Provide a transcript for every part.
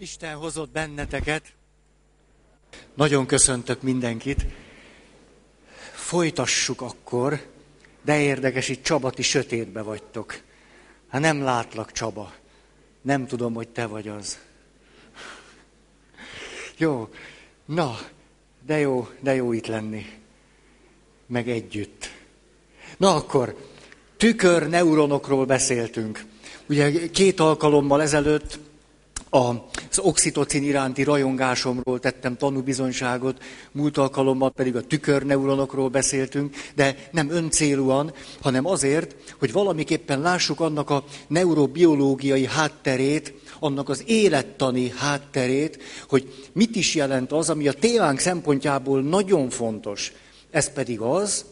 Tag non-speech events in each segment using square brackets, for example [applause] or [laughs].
Isten hozott benneteket. Nagyon köszöntök mindenkit. Folytassuk akkor, de érdekes, itt Csaba, ti sötétbe vagytok. Hát nem látlak, Csaba. Nem tudom, hogy te vagy az. Jó, na, de jó, de jó itt lenni. Meg együtt. Na akkor, tükör neuronokról beszéltünk. Ugye két alkalommal ezelőtt az oxitocin iránti rajongásomról tettem tanúbizonyságot, múlt alkalommal pedig a tükörneuronokról beszéltünk, de nem öncélúan, hanem azért, hogy valamiképpen lássuk annak a neurobiológiai hátterét, annak az élettani hátterét, hogy mit is jelent az, ami a témánk szempontjából nagyon fontos. Ez pedig az,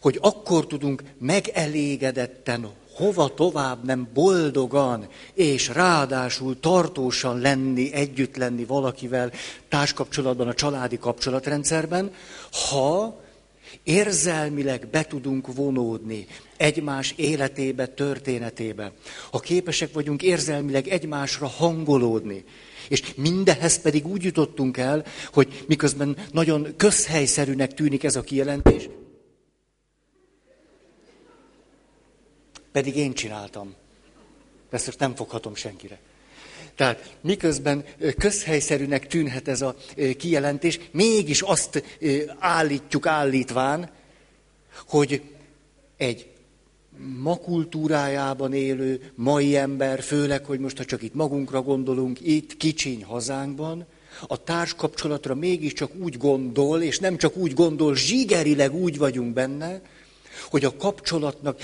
hogy akkor tudunk megelégedetten hova tovább nem boldogan, és ráadásul tartósan lenni, együtt lenni valakivel társkapcsolatban, a családi kapcsolatrendszerben, ha érzelmileg be tudunk vonódni egymás életébe, történetébe. Ha képesek vagyunk érzelmileg egymásra hangolódni. És mindehez pedig úgy jutottunk el, hogy miközben nagyon közhelyszerűnek tűnik ez a kijelentés, Pedig én csináltam. Ezt nem foghatom senkire. Tehát miközben közhelyszerűnek tűnhet ez a kijelentés, mégis azt állítjuk állítván, hogy egy ma kultúrájában élő mai ember, főleg, hogy most ha csak itt magunkra gondolunk, itt kicsiny hazánkban, a társkapcsolatra mégiscsak úgy gondol, és nem csak úgy gondol, zsigerileg úgy vagyunk benne, hogy a kapcsolatnak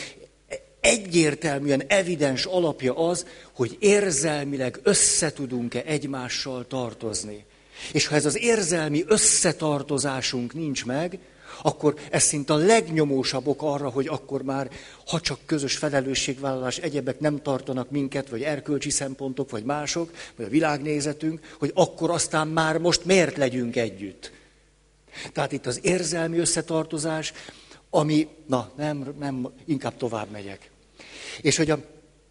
egyértelműen evidens alapja az, hogy érzelmileg összetudunk-e egymással tartozni. És ha ez az érzelmi összetartozásunk nincs meg, akkor ez szinte a legnyomósabb ok arra, hogy akkor már, ha csak közös felelősségvállalás, egyebek nem tartanak minket, vagy erkölcsi szempontok, vagy mások, vagy a világnézetünk, hogy akkor aztán már most miért legyünk együtt. Tehát itt az érzelmi összetartozás, ami, na nem, nem, inkább tovább megyek. És hogy a,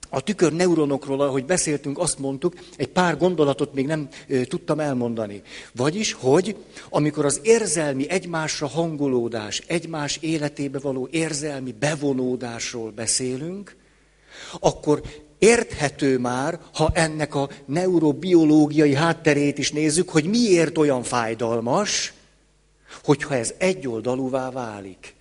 a tükör neuronokról, ahogy beszéltünk, azt mondtuk, egy pár gondolatot még nem e, tudtam elmondani. Vagyis, hogy amikor az érzelmi egymásra hangolódás, egymás életébe való érzelmi bevonódásról beszélünk, akkor érthető már, ha ennek a neurobiológiai hátterét is nézzük, hogy miért olyan fájdalmas, hogyha ez egyoldalúvá válik.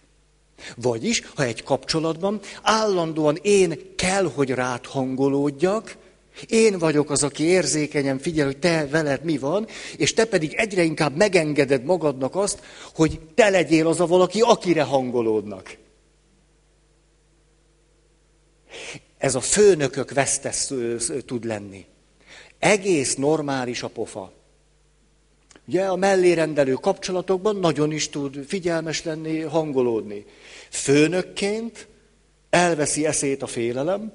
Vagyis, ha egy kapcsolatban állandóan én kell, hogy rád hangolódjak, én vagyok az, aki érzékenyen figyel, hogy te veled mi van, és te pedig egyre inkább megengeded magadnak azt, hogy te legyél az a valaki, akire hangolódnak. Ez a főnökök vesztes tud lenni. Egész normális a pofa. Ugye a mellérendelő kapcsolatokban nagyon is tud figyelmes lenni, hangolódni. Főnökként elveszi eszét a félelem,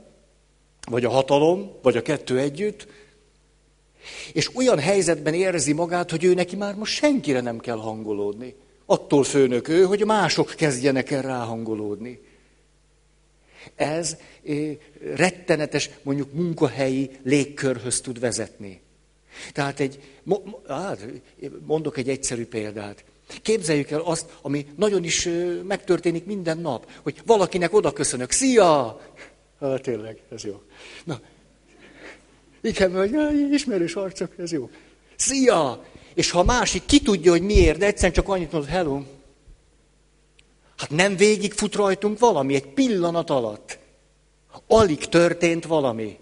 vagy a hatalom, vagy a kettő együtt, és olyan helyzetben érzi magát, hogy ő neki már most senkire nem kell hangolódni. Attól főnök ő, hogy mások kezdjenek el ráhangolódni. Ez rettenetes, mondjuk munkahelyi légkörhöz tud vezetni. Tehát egy, hát, mondok egy egyszerű példát. Képzeljük el azt, ami nagyon is megtörténik minden nap, hogy valakinek oda köszönök, szia! Hát tényleg, ez jó. Na, igen, hogy ismerős arcok, ez jó. Szia! És ha a másik ki tudja, hogy miért, de egyszerűen csak annyit mondod, hello. Hát nem végig fut rajtunk valami, egy pillanat alatt. Alig történt valami.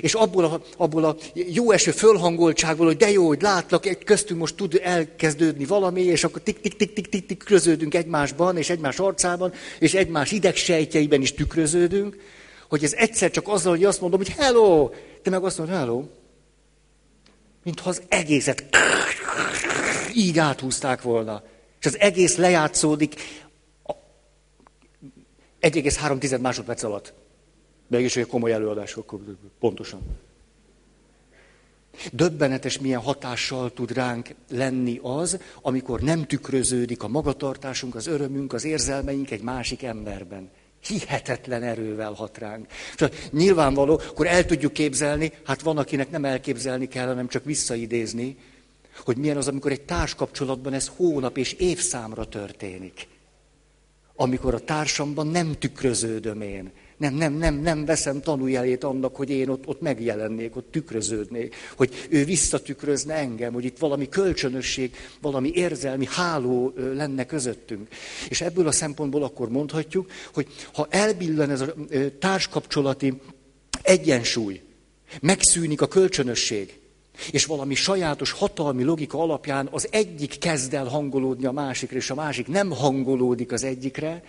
És abból a, abból a jó eső fölhangoltságból, hogy de jó, hogy látlak, egy köztünk most tud elkezdődni valami, és akkor tik-tik-tik-tik-tik tükröződünk egymásban, és egymás arcában, és egymás idegsejtjeiben is tükröződünk, hogy ez egyszer csak azzal, hogy azt mondom, hogy hello, te meg azt mondod, hello, mintha az egészet így áthúzták volna. És az egész lejátszódik 1,3 másodperc alatt. Mégis egy komoly előadás, akkor pontosan. Döbbenetes, milyen hatással tud ránk lenni az, amikor nem tükröződik a magatartásunk, az örömünk, az érzelmeink egy másik emberben. Hihetetlen erővel hat ránk. Csak nyilvánvaló, akkor el tudjuk képzelni, hát van, akinek nem elképzelni kell, hanem csak visszaidézni, hogy milyen az, amikor egy társkapcsolatban ez hónap és évszámra történik. Amikor a társamban nem tükröződöm én, nem, nem, nem, nem veszem tanújelét annak, hogy én ott, ott megjelennék, ott tükröződnék, hogy ő visszatükrözne engem, hogy itt valami kölcsönösség, valami érzelmi háló lenne közöttünk. És ebből a szempontból akkor mondhatjuk, hogy ha elbillen ez a társkapcsolati egyensúly, megszűnik a kölcsönösség, és valami sajátos hatalmi logika alapján az egyik kezd el hangolódni a másikra, és a másik nem hangolódik az egyikre,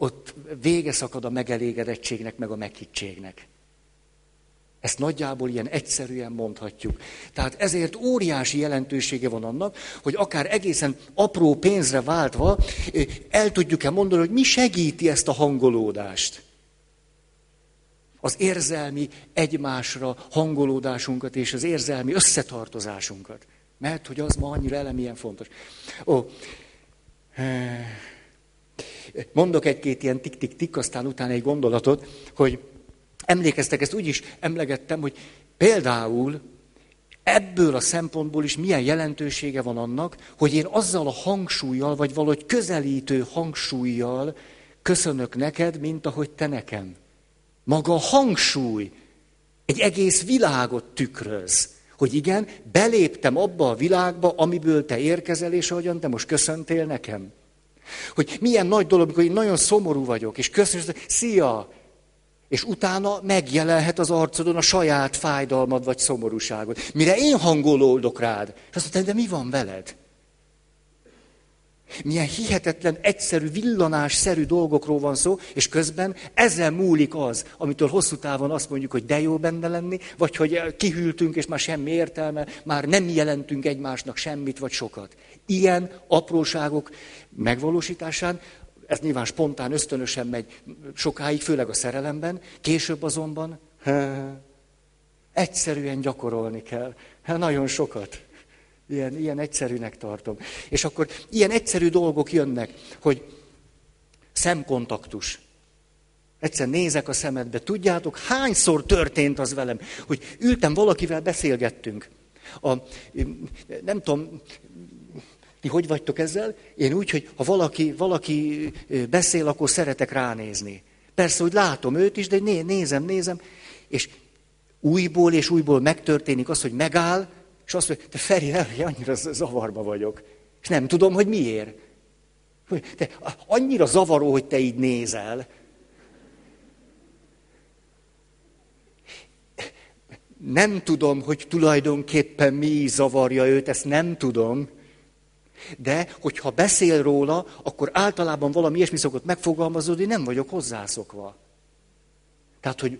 ott vége szakad a megelégedettségnek, meg a meghittségnek. Ezt nagyjából ilyen egyszerűen mondhatjuk. Tehát ezért óriási jelentősége van annak, hogy akár egészen apró pénzre váltva el tudjuk-e mondani, hogy mi segíti ezt a hangolódást. Az érzelmi egymásra hangolódásunkat és az érzelmi összetartozásunkat. Mert hogy az ma annyira elemilyen fontos. Ó, Mondok egy-két ilyen tik-tik-tik, aztán utána egy gondolatot, hogy emlékeztek, ezt úgy is emlegettem, hogy például ebből a szempontból is milyen jelentősége van annak, hogy én azzal a hangsúlyjal, vagy valahogy közelítő hangsúlyjal köszönök neked, mint ahogy te nekem. Maga a hangsúly egy egész világot tükröz. Hogy igen, beléptem abba a világba, amiből te érkezel, és ahogyan te most köszöntél nekem. Hogy milyen nagy dolog, amikor én nagyon szomorú vagyok, és köszönöm, hogy szia! És utána megjelenhet az arcodon a saját fájdalmad vagy szomorúságod. Mire én hangolódok rád. És azt mondtam, de mi van veled? Milyen hihetetlen, egyszerű, villanásszerű dolgokról van szó, és közben ezzel múlik az, amitől hosszú távon azt mondjuk, hogy de jó benne lenni, vagy hogy kihűltünk, és már semmi értelme, már nem jelentünk egymásnak semmit, vagy sokat. Ilyen apróságok megvalósításán, ez nyilván spontán, ösztönösen megy sokáig, főleg a szerelemben, később azonban egyszerűen gyakorolni kell. Nagyon sokat. Ilyen, ilyen egyszerűnek tartom. És akkor ilyen egyszerű dolgok jönnek, hogy szemkontaktus. Egyszer nézek a szemedbe. Tudjátok, hányszor történt az velem, hogy ültem valakivel, beszélgettünk. A, nem tudom, ti hogy vagytok ezzel? Én úgy, hogy ha valaki, valaki beszél, akkor szeretek ránézni. Persze, hogy látom őt is, de né, nézem, nézem, és újból és újból megtörténik az, hogy megáll, és azt mondja, te Feri, annyira zavarba vagyok. És nem tudom, hogy miért. Te annyira zavaró, hogy te így nézel. Nem tudom, hogy tulajdonképpen mi zavarja őt, ezt nem tudom. De, hogyha beszél róla, akkor általában valami ilyesmi szokott megfogalmazódni, nem vagyok hozzászokva. Tehát, hogy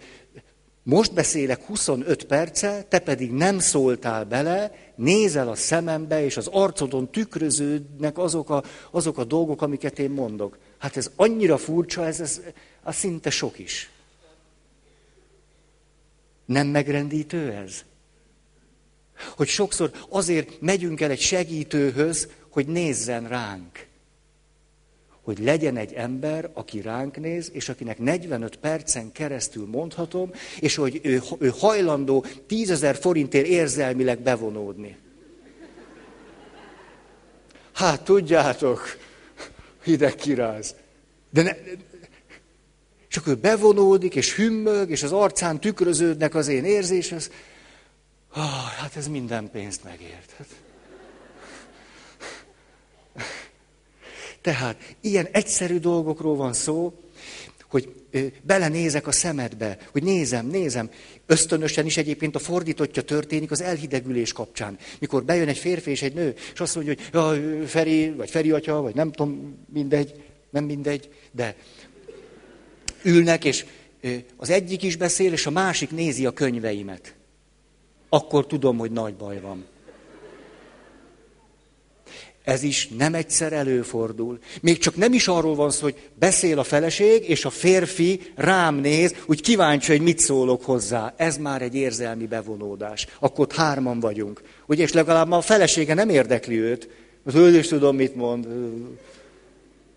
most beszélek 25 perce, te pedig nem szóltál bele, nézel a szemembe, és az arcodon tükröződnek azok a, azok a dolgok, amiket én mondok. Hát ez annyira furcsa, ez, ez az szinte sok is. Nem megrendítő ez? Hogy sokszor azért megyünk el egy segítőhöz, hogy nézzen ránk hogy legyen egy ember, aki ránk néz, és akinek 45 percen keresztül mondhatom, és hogy ő, ő hajlandó tízezer forintért érzelmileg bevonódni. Hát tudjátok, hideg kiráz. De ne, és akkor bevonódik, és hümmög, és az arcán tükröződnek az én érzések. Ah, hát ez minden pénzt megért. Hát. Tehát ilyen egyszerű dolgokról van szó, hogy belenézek a szemedbe, hogy nézem, nézem. Ösztönösen is egyébként a fordítottja történik az elhidegülés kapcsán. Mikor bejön egy férfi és egy nő, és azt mondja, hogy ja, Feri, vagy Feri atya, vagy nem tudom, mindegy, nem mindegy, de ülnek, és az egyik is beszél, és a másik nézi a könyveimet. Akkor tudom, hogy nagy baj van. Ez is nem egyszer előfordul. Még csak nem is arról van szó, hogy beszél a feleség, és a férfi rám néz, úgy kíváncsi, hogy mit szólok hozzá. Ez már egy érzelmi bevonódás. Akkor ott hárman vagyunk. Ugye, és legalább ma a felesége nem érdekli őt. Az ő is tudom, mit mond.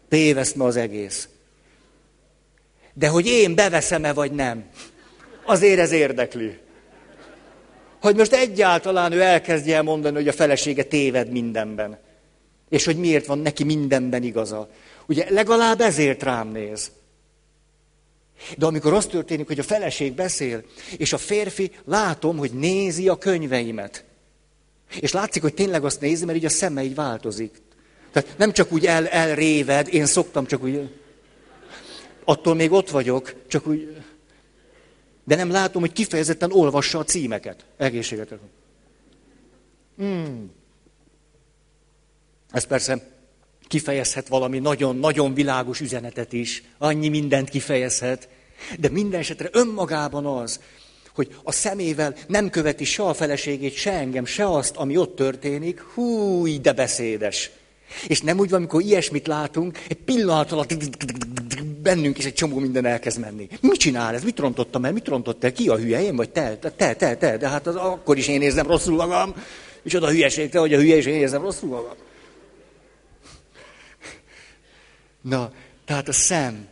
Téveszme az egész. De hogy én beveszem-e vagy nem, azért ez érdekli. Hogy most egyáltalán ő elkezdje mondani, hogy a felesége téved mindenben. És hogy miért van neki mindenben igaza. Ugye legalább ezért rám néz. De amikor az történik, hogy a feleség beszél, és a férfi látom, hogy nézi a könyveimet. És látszik, hogy tényleg azt nézi, mert így a szeme így változik. Tehát nem csak úgy el, elréved, én szoktam csak úgy... Attól még ott vagyok, csak úgy... De nem látom, hogy kifejezetten olvassa a címeket. Egészséget. Hmm. Ez persze kifejezhet valami nagyon-nagyon világos üzenetet is. Annyi mindent kifejezhet. De minden esetre önmagában az, hogy a szemével nem követi se a feleségét, se engem, se azt, ami ott történik, hú, de beszédes. És nem úgy van, amikor ilyesmit látunk, egy pillanat alatt bennünk is egy csomó minden elkezd menni. Mit csinál ez? Mit rontottam el? Mit rontott el? Ki a hülye? Én vagy te? Te, te, te. De hát az akkor is én érzem rosszul magam. És oda hülyeség, te vagy a hülye, és én érzem rosszul magam. Na, tehát a szem.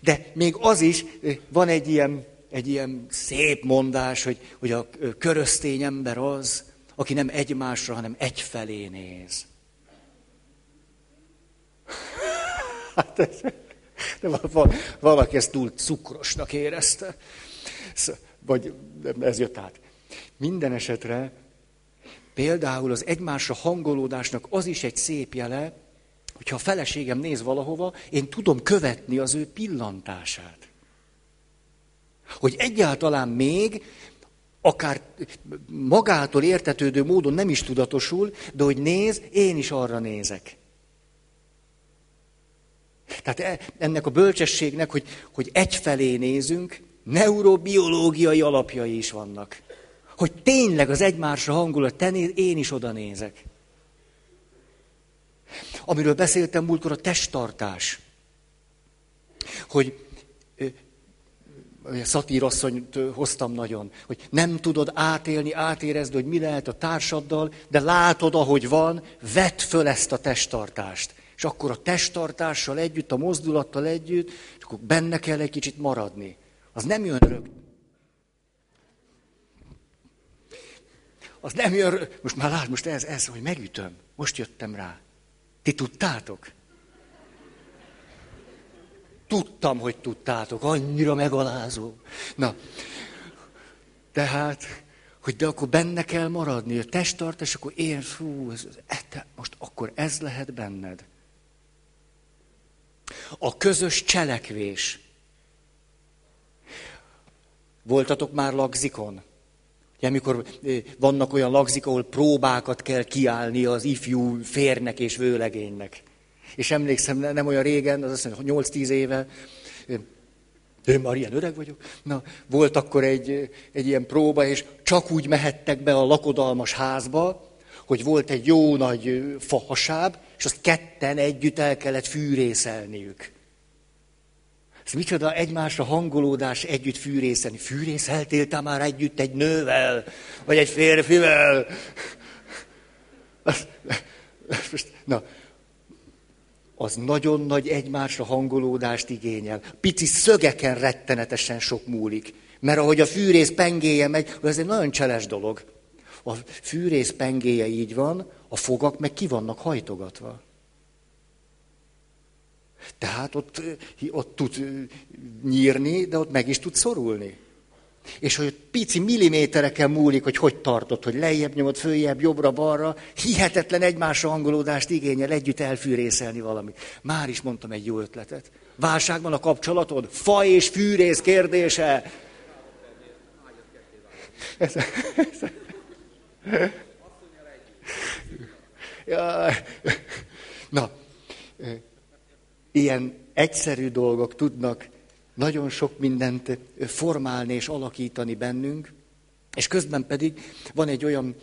De még az is, van egy ilyen, egy ilyen szép mondás, hogy, hogy a köröztény ember az, aki nem egymásra, hanem egyfelé néz. [laughs] Hát ez, de valaki ezt túl cukrosnak érezte. Vagy ez jött át. Minden esetre például az egymásra hangolódásnak az is egy szép jele, hogyha a feleségem néz valahova, én tudom követni az ő pillantását. Hogy egyáltalán még, akár magától értetődő módon nem is tudatosul, de hogy néz, én is arra nézek. Tehát e, ennek a bölcsességnek, hogy, hogy egyfelé nézünk, neurobiológiai alapjai is vannak. Hogy tényleg az egymásra hangulat, te néz, én is oda nézek. Amiről beszéltem múltkor, a testtartás. Hogy szatírasszonyt hoztam nagyon, hogy nem tudod átélni, átérezni, hogy mi lehet a társaddal, de látod, ahogy van, vedd föl ezt a testtartást. És akkor a testtartással együtt, a mozdulattal együtt, és akkor benne kell egy kicsit maradni. Az nem jön rögtön. Az nem jön, most már lát, most ez, ez, hogy megütöm. Most jöttem rá. Ti tudtátok? Tudtam, hogy tudtátok, annyira megalázó. Na, tehát, hogy de akkor benne kell maradni, a testtartás, akkor én, fú, ez, ez, most akkor ez lehet benned. A közös cselekvés. Voltatok már lagzikon? Ugye, amikor vannak olyan lagzik, ahol próbákat kell kiállni az ifjú férnek és vőlegénynek. És emlékszem, nem olyan régen, az azt mondja, 8-10 éve, én már ilyen öreg vagyok. Na, volt akkor egy, egy ilyen próba, és csak úgy mehettek be a lakodalmas házba, hogy volt egy jó nagy fahasáb, és azt ketten együtt el kellett fűrészelniük. Ez micsoda egymásra hangolódás együtt fűrészelni. Fűrészeltél már együtt egy nővel, vagy egy férfivel? Na, az nagyon nagy egymásra hangolódást igényel. Pici szögeken rettenetesen sok múlik. Mert ahogy a fűrész pengéje megy, ez egy nagyon cseles dolog. A fűrész pengéje így van, a fogak meg ki vannak hajtogatva. Tehát ott, ott tud nyírni, de ott meg is tud szorulni. És hogy pici millimétereken múlik, hogy hogy tartott, hogy lejjebb nyomod, följebb, jobbra-balra, hihetetlen egymásra hangolódást igényel együtt elfűrészelni valamit. Már is mondtam egy jó ötletet. Válságban a kapcsolatod? Fa és fűrész kérdése. Ez, ez, Na, ilyen egyszerű dolgok tudnak nagyon sok mindent formálni és alakítani bennünk, és közben pedig van egy olyan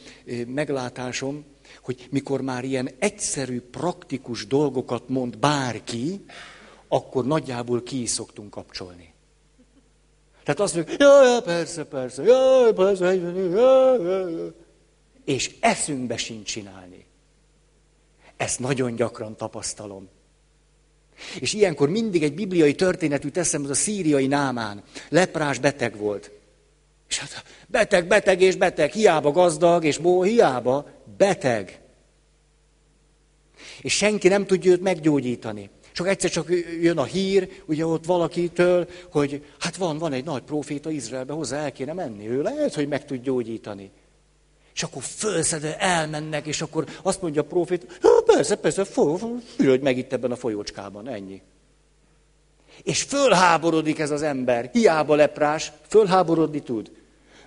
meglátásom, hogy mikor már ilyen egyszerű, praktikus dolgokat mond bárki, akkor nagyjából ki is szoktunk kapcsolni. Tehát azt mondjuk, jaj, persze, persze, jaj, persze, jaj, jaj. és eszünkbe sincs csinálni. Ezt nagyon gyakran tapasztalom. És ilyenkor mindig egy bibliai történetű teszem, az a szíriai námán. Leprás beteg volt. És hát beteg, beteg és beteg, hiába gazdag, és bó, hiába beteg. És senki nem tudja őt meggyógyítani. Csak egyszer csak jön a hír, ugye ott valakitől, hogy hát van, van egy nagy proféta Izraelbe, hozzá el kéne menni. Ő lehet, hogy meg tud gyógyítani. És akkor fölszedve elmennek, és akkor azt mondja a profét, persze, persze, fürödj meg itt ebben a folyócskában, ennyi. És fölháborodik ez az ember, hiába leprás, fölháborodni tud.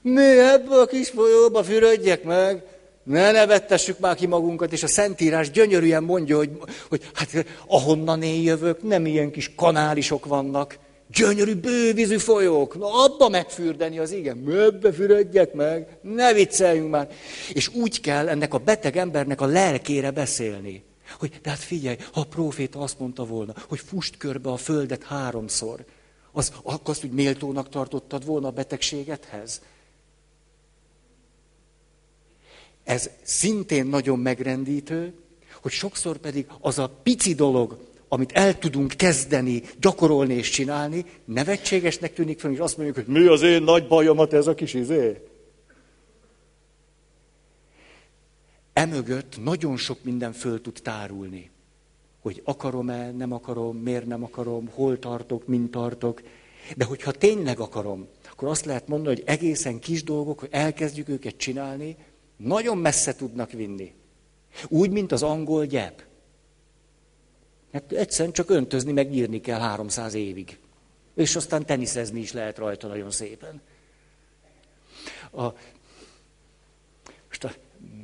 Mi ebbe a kis folyóba fürödjek meg? Ne nevettessük már ki magunkat, és a Szentírás gyönyörűen mondja, hogy, hogy hát ahonnan én jövök, nem ilyen kis kanálisok vannak, gyönyörű bővízű folyók, na abba megfürdeni az igen, möbbe fürödjek meg, ne vicceljünk már. És úgy kell ennek a beteg embernek a lelkére beszélni. Hogy, de hát figyelj, ha a próféta azt mondta volna, hogy fust körbe a földet háromszor, az, akkor azt, hogy méltónak tartottad volna a betegségedhez? Ez szintén nagyon megrendítő, hogy sokszor pedig az a pici dolog, amit el tudunk kezdeni, gyakorolni és csinálni, nevetségesnek tűnik fel, és azt mondjuk, hogy mi az én nagy bajomat ez a kis izé. Emögött nagyon sok minden föl tud tárulni. Hogy akarom-e, nem akarom, miért nem akarom, hol tartok, mint tartok. De hogyha tényleg akarom, akkor azt lehet mondani, hogy egészen kis dolgok, hogy elkezdjük őket csinálni, nagyon messze tudnak vinni. Úgy, mint az angol gyep. Hát egyszerűen csak öntözni, meg nyírni kell 300 évig. És aztán teniszezni is lehet rajta nagyon szépen. A, most a,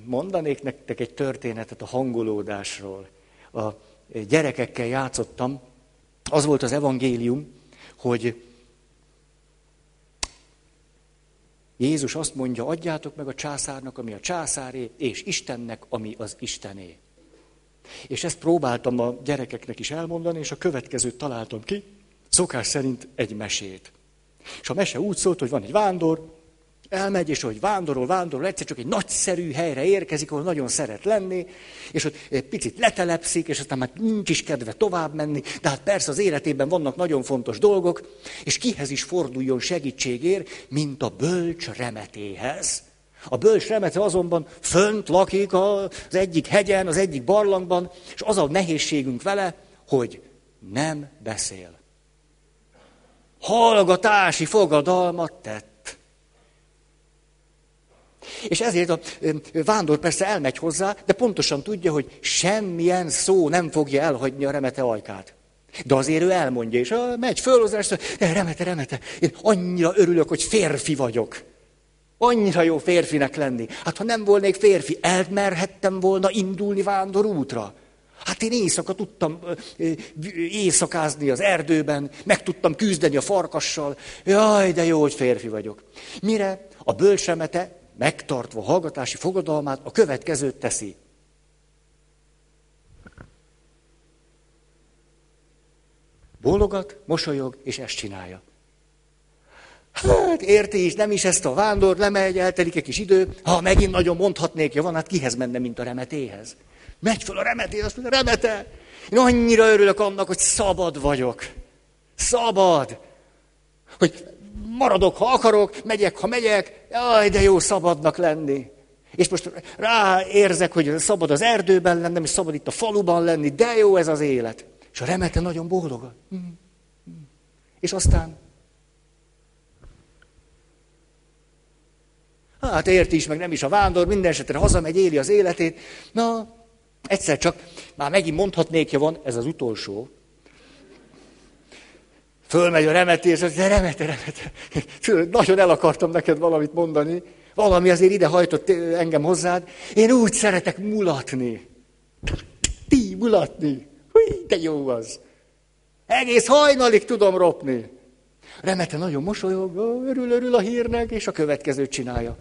mondanék nektek egy történetet a hangolódásról. A gyerekekkel játszottam, az volt az evangélium, hogy Jézus azt mondja, adjátok meg a császárnak, ami a császáré, és Istennek, ami az Istené. És ezt próbáltam a gyerekeknek is elmondani, és a következőt találtam ki, szokás szerint egy mesét. És a mese úgy szólt, hogy van egy vándor, elmegy, és hogy vándorol, vándorol, egyszer csak egy nagyszerű helyre érkezik, ahol nagyon szeret lenni, és ott egy picit letelepszik, és aztán már nincs is kedve tovább menni, de hát persze az életében vannak nagyon fontos dolgok, és kihez is forduljon segítségért, mint a bölcs remetéhez. A bölcs remete azonban fönt lakik az egyik hegyen, az egyik barlangban, és az a nehézségünk vele, hogy nem beszél. Hallgatási fogadalmat tett. És ezért a vándor persze elmegy hozzá, de pontosan tudja, hogy semmilyen szó nem fogja elhagyni a remete ajkát. De azért ő elmondja, és megy föl hozzá, remete, remete, én annyira örülök, hogy férfi vagyok. Annyira jó férfinek lenni. Hát ha nem volnék férfi, elmerhettem volna indulni vándor útra. Hát én éjszaka tudtam éjszakázni az erdőben, meg tudtam küzdeni a farkassal. Jaj, de jó, hogy férfi vagyok. Mire a bölcsemete megtartva hallgatási fogadalmát, a következőt teszi. Bólogat, mosolyog, és ezt csinálja. Hát érti is, nem is ezt a vándor, lemegy, eltelik egy kis idő. Ha megint nagyon mondhatnék, ja van, hát kihez menne, mint a remetéhez. Megy fel a remetéhez, azt mondja, remete, én annyira örülök annak, hogy szabad vagyok. Szabad. Hogy maradok, ha akarok, megyek, ha megyek, jaj, de jó szabadnak lenni. És most ráérzek, hogy szabad az erdőben lennem, és szabad itt a faluban lenni, de jó ez az élet. És a remete nagyon boldog. Hm, hm. És aztán Hát érti is, meg nem is a vándor, minden esetre hazamegy, éli az életét. Na, egyszer csak, már megint mondhatnék, ja van, ez az utolsó, Fölmegy a remetés, hogy de remete, remete. Nagyon el akartam neked valamit mondani. Valami azért ide hajtott engem hozzád. Én úgy szeretek mulatni. Ti mulatni. Húj, de jó az. Egész hajnalig tudom ropni. Remete nagyon mosolyog, örül, örül a hírnek, és a következőt csinálja.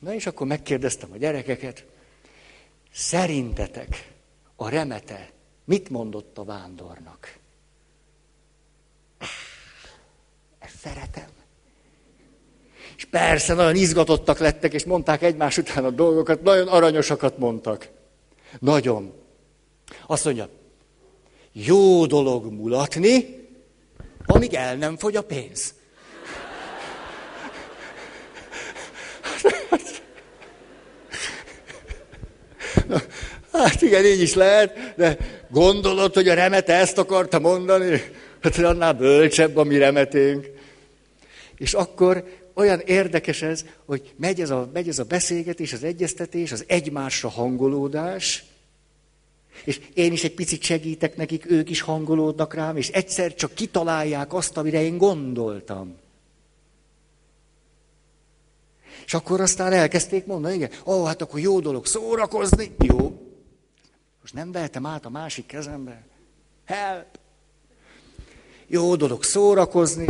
Na és akkor megkérdeztem a gyerekeket, szerintetek a remete Mit mondott a vándornak? Ezt szeretem. És persze nagyon izgatottak lettek, és mondták egymás után a dolgokat, nagyon aranyosakat mondtak. Nagyon. Azt mondja, jó dolog mulatni, amíg el nem fogy a pénz. [laughs] Hát igen, így is lehet, de gondolod, hogy a remete ezt akarta mondani? Hát annál bölcsebb a mi remeténk. És akkor olyan érdekes ez, hogy megy ez a, megy ez a beszélgetés, az egyeztetés, az egymásra hangolódás, és én is egy picit segítek nekik, ők is hangolódnak rám, és egyszer csak kitalálják azt, amire én gondoltam. És akkor aztán elkezdték mondani, igen, ó, oh, hát akkor jó dolog szórakozni. Jó. Most nem vehetem át a másik kezembe. Help! Jó dolog szórakozni.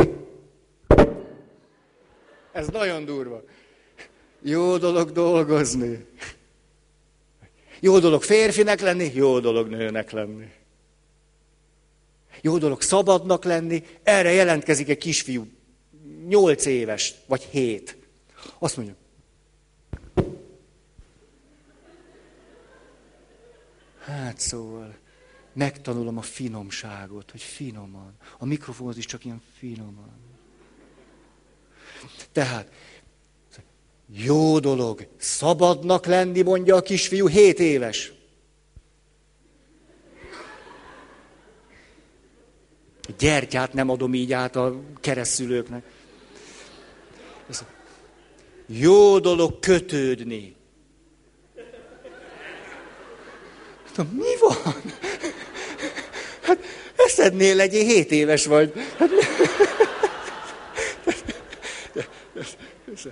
Ez nagyon durva. Jó dolog dolgozni. Jó dolog férfinek lenni, jó dolog nőnek lenni. Jó dolog szabadnak lenni, erre jelentkezik egy kisfiú, nyolc éves, vagy hét. Azt mondja, hát szóval, megtanulom a finomságot, hogy finoman. A mikrofonhoz is csak ilyen finoman. Tehát, jó dolog, szabadnak lenni, mondja a kisfiú, hét éves. Gyertyát nem adom így át a keresztülőknek. Jó dolog kötődni. Mi van? Hát eszednél legyél, hét éves vagy. Hát,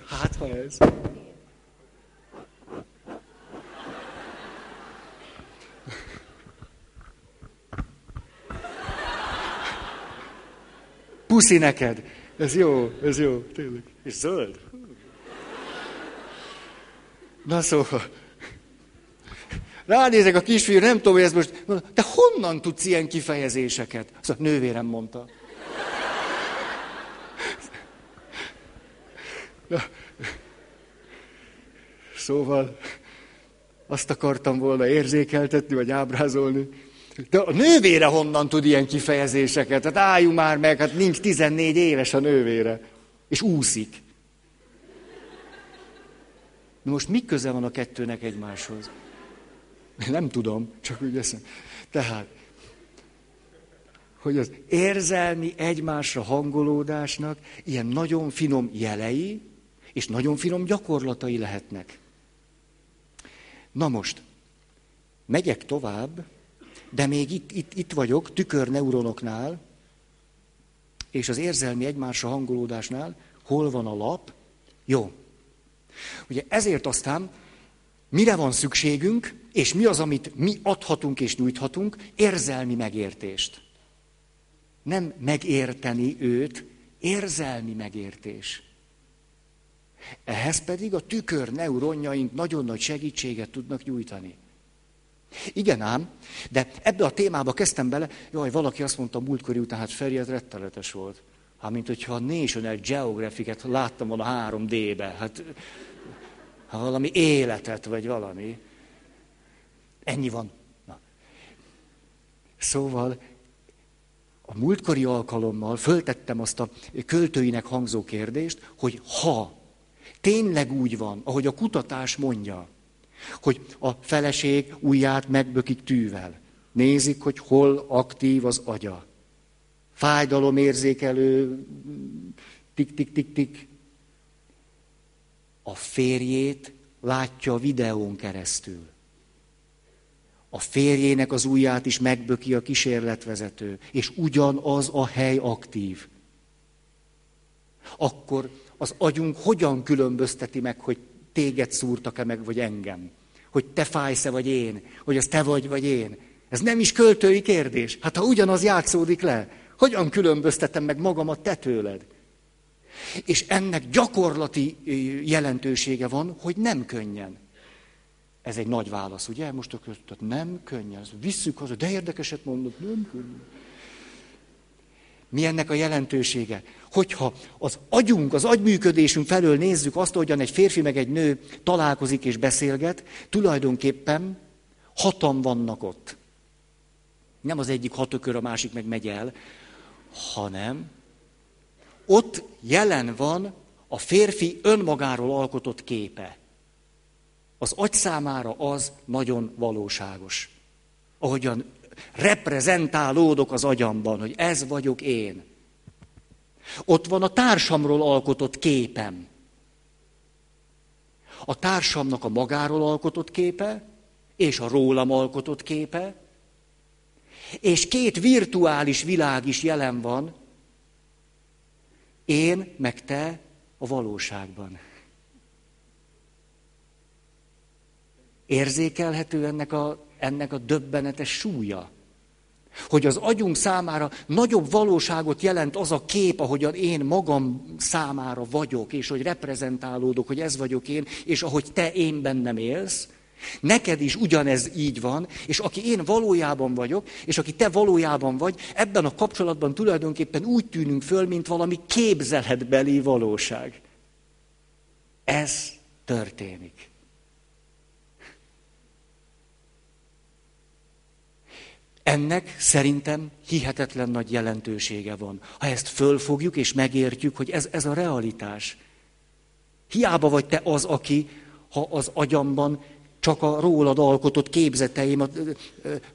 hát ha ez. Puszi neked. Ez jó, ez jó, tényleg. És zöld. Na szóval. Ránézek a kisfiú, nem tudom, hogy ez most... Te honnan tudsz ilyen kifejezéseket? A nővérem mondta. Na, szóval azt akartam volna érzékeltetni, vagy ábrázolni. De a nővére honnan tud ilyen kifejezéseket? Hát álljunk már meg, hát nincs 14 éves a nővére. És úszik. Most mi köze van a kettőnek egymáshoz? Nem tudom, csak úgy eszem. Tehát, hogy az érzelmi egymásra hangolódásnak ilyen nagyon finom jelei, és nagyon finom gyakorlatai lehetnek. Na most, megyek tovább, de még itt, itt, itt vagyok, tükörneuronoknál, és az érzelmi egymásra hangolódásnál, hol van a lap? Jó. Ugye ezért aztán mire van szükségünk, és mi az, amit mi adhatunk és nyújthatunk? Érzelmi megértést. Nem megérteni őt, érzelmi megértés. Ehhez pedig a tükör neuronjaink nagyon nagy segítséget tudnak nyújtani. Igen ám, de ebbe a témába kezdtem bele, jaj, valaki azt mondta múltkori után, hát Feri, ez rettenetes volt. Hát, mint hogyha a National Geographic-et láttam volna 3D-be, hát ha valami életet, vagy valami. Ennyi van. Na. Szóval a múltkori alkalommal föltettem azt a költőinek hangzó kérdést, hogy ha tényleg úgy van, ahogy a kutatás mondja, hogy a feleség ujját megbökik tűvel, nézik, hogy hol aktív az agya, fájdalomérzékelő, tik-tik-tik-tik, a férjét látja a videón keresztül. A férjének az ujját is megböki a kísérletvezető, és ugyanaz a hely aktív. Akkor az agyunk hogyan különbözteti meg, hogy téged szúrtak-e meg, vagy engem? Hogy te fájsz-e, vagy én? Hogy az te vagy, vagy én? Ez nem is költői kérdés. Hát ha ugyanaz játszódik le, hogyan különböztetem meg magamat te tőled? És ennek gyakorlati jelentősége van, hogy nem könnyen. Ez egy nagy válasz, ugye? Most a között, nem könnyen. Visszük haza, de érdekeset mondod, nem könnyen. Mi ennek a jelentősége? Hogyha az agyunk, az agyműködésünk felől nézzük azt, hogyan egy férfi meg egy nő találkozik és beszélget, tulajdonképpen hatan vannak ott. Nem az egyik hatökör, a másik meg megy el, hanem ott jelen van a férfi önmagáról alkotott képe. Az agy számára az nagyon valóságos. Ahogyan reprezentálódok az agyamban, hogy ez vagyok én. Ott van a társamról alkotott képem. A társamnak a magáról alkotott képe, és a rólam alkotott képe, és két virtuális világ is jelen van, én meg te a valóságban. Érzékelhető ennek a, ennek a döbbenetes súlya. Hogy az agyunk számára nagyobb valóságot jelent az a kép, ahogyan én magam számára vagyok, és hogy reprezentálódok, hogy ez vagyok én, és ahogy te én bennem élsz, Neked is ugyanez így van, és aki én valójában vagyok, és aki te valójában vagy, ebben a kapcsolatban tulajdonképpen úgy tűnünk föl, mint valami képzeletbeli valóság. Ez történik. Ennek szerintem hihetetlen nagy jelentősége van. Ha ezt fölfogjuk és megértjük, hogy ez, ez a realitás. Hiába vagy te az, aki, ha az agyamban csak a rólad alkotott képzeteim, a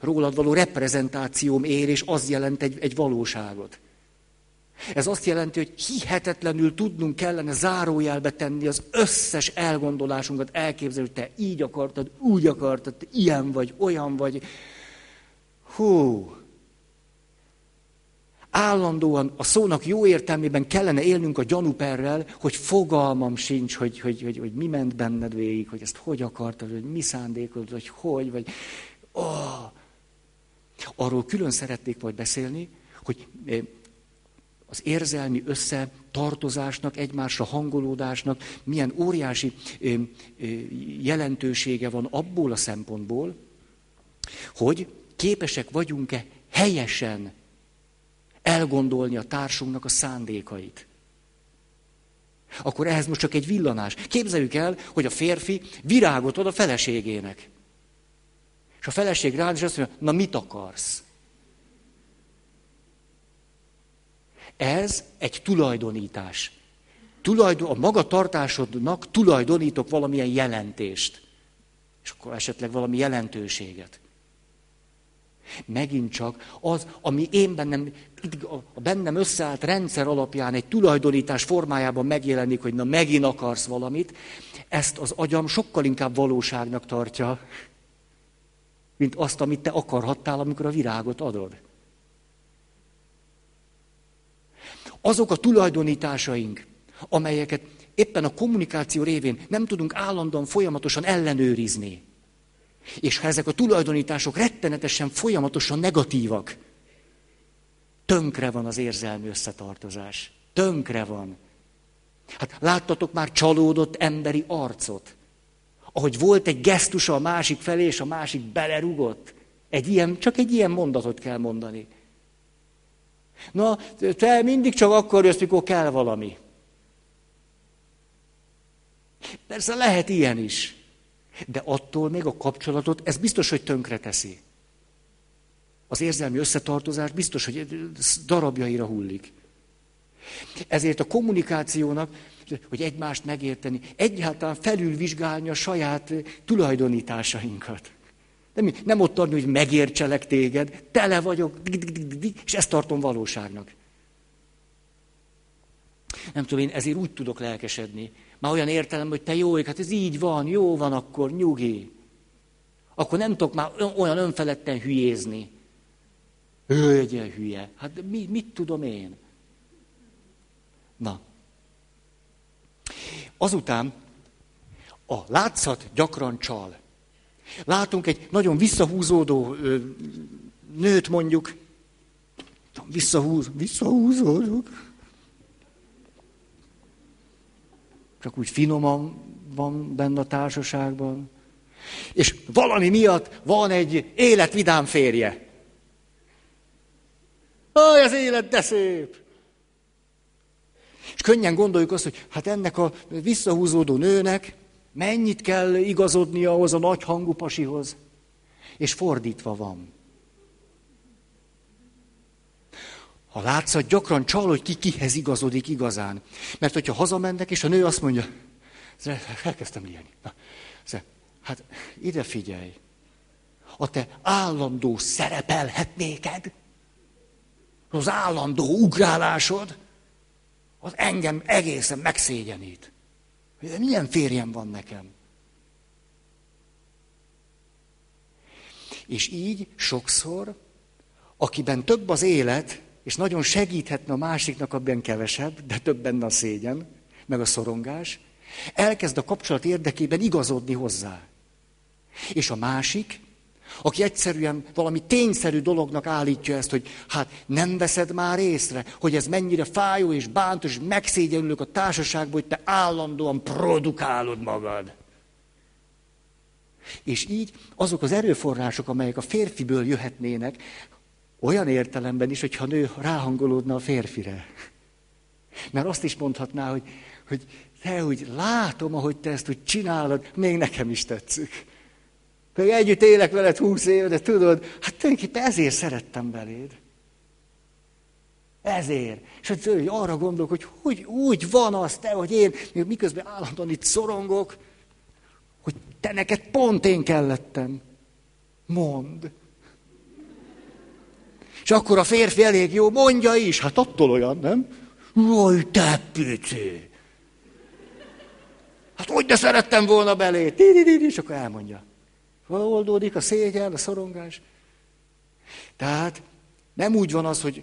rólad való reprezentációm ér, és az jelent egy, egy valóságot. Ez azt jelenti, hogy hihetetlenül tudnunk kellene zárójelbe tenni az összes elgondolásunkat, elképzelni, hogy te így akartad, úgy akartad, ilyen vagy, olyan vagy. Hú, állandóan a szónak jó értelmében kellene élnünk a gyanúperrel, hogy fogalmam sincs, hogy, hogy, hogy, hogy mi ment benned végig, hogy ezt hogy akartad, hogy mi szándékolod, hogy hogy, vagy... Oh. Arról külön szeretnék majd beszélni, hogy eh, az érzelmi összetartozásnak, egymásra hangolódásnak milyen óriási eh, eh, jelentősége van abból a szempontból, hogy képesek vagyunk-e helyesen elgondolni a társunknak a szándékait. Akkor ehhez most csak egy villanás. Képzeljük el, hogy a férfi virágot ad a feleségének. És a feleség rá és azt mondja, na mit akarsz? Ez egy tulajdonítás. Tulajdon, a magatartásodnak tulajdonítok valamilyen jelentést. És akkor esetleg valami jelentőséget. Megint csak az, ami én bennem, a bennem összeállt rendszer alapján egy tulajdonítás formájában megjelenik, hogy na megint akarsz valamit, ezt az agyam sokkal inkább valóságnak tartja, mint azt, amit te akarhattál, amikor a virágot adod. Azok a tulajdonításaink, amelyeket éppen a kommunikáció révén nem tudunk állandóan folyamatosan ellenőrizni, és ha ezek a tulajdonítások rettenetesen, folyamatosan negatívak, tönkre van az érzelmi összetartozás. Tönkre van. Hát láttatok már csalódott emberi arcot? Ahogy volt egy gesztusa a másik felé, és a másik belerugott. Egy ilyen, csak egy ilyen mondatot kell mondani. Na, te mindig csak akkor jössz, mikor kell valami. Persze lehet ilyen is. De attól még a kapcsolatot, ez biztos, hogy tönkre teszi. Az érzelmi összetartozás biztos, hogy darabjaira hullik. Ezért a kommunikációnak, hogy egymást megérteni, egyáltalán felülvizsgálni a saját tulajdonításainkat. Nem, nem ott adni, hogy megértselek téged, tele vagyok, és ezt tartom valóságnak. Nem tudom, én ezért úgy tudok lelkesedni, már olyan értelem, hogy te jó, hát ez így van, jó van, akkor nyugi. Akkor nem tudok már olyan önfeledten hülyézni. Ő egy ilyen hülye. Hát mi, mit tudom én? Na. Azután a látszat gyakran csal. Látunk egy nagyon visszahúzódó ö, nőt mondjuk, visszahúz, visszahúzódok. Csak úgy finoman van benne a társaságban. És valami miatt van egy életvidám férje. Aj, az élet de szép! És könnyen gondoljuk azt, hogy hát ennek a visszahúzódó nőnek mennyit kell igazodnia ahhoz a nagy hangú pasihoz. És fordítva van. Ha látszat, gyakran csal, hogy ki kihez igazodik igazán. Mert hogyha hazamennek, és a nő azt mondja, elkezdtem ilyenni. Hát ide figyelj, a te állandó szerepelhetnéked, az állandó ugrálásod, az engem egészen megszégyenít. Milyen férjem van nekem? És így sokszor, akiben több az élet, és nagyon segíthetne a másiknak, abban kevesebb, de több benne a szégyen, meg a szorongás, elkezd a kapcsolat érdekében igazodni hozzá. És a másik, aki egyszerűen valami tényszerű dolognak állítja ezt, hogy hát nem veszed már észre, hogy ez mennyire fájó és bántó, és megszégyenülök a társaságban, hogy te állandóan produkálod magad. És így azok az erőforrások, amelyek a férfiből jöhetnének, olyan értelemben is, hogyha a nő ráhangolódna a férfire. Mert azt is mondhatná, hogy, hogy te úgy látom, ahogy te ezt úgy csinálod, még nekem is tetszik. Pedig együtt élek veled húsz éve, de tudod, hát tulajdonképpen ezért szerettem beléd. Ezért. És hogy arra gondolok, hogy hogy úgy van az te, hogy én miközben állandóan itt szorongok, hogy te neked pont én kellettem. Mond. És akkor a férfi elég jó, mondja is, hát attól olyan, nem? Jaj, te pici! Hát hogy de szerettem volna belé, és akkor elmondja. Oldódik a szégyen, a szorongás. Tehát nem úgy van az, hogy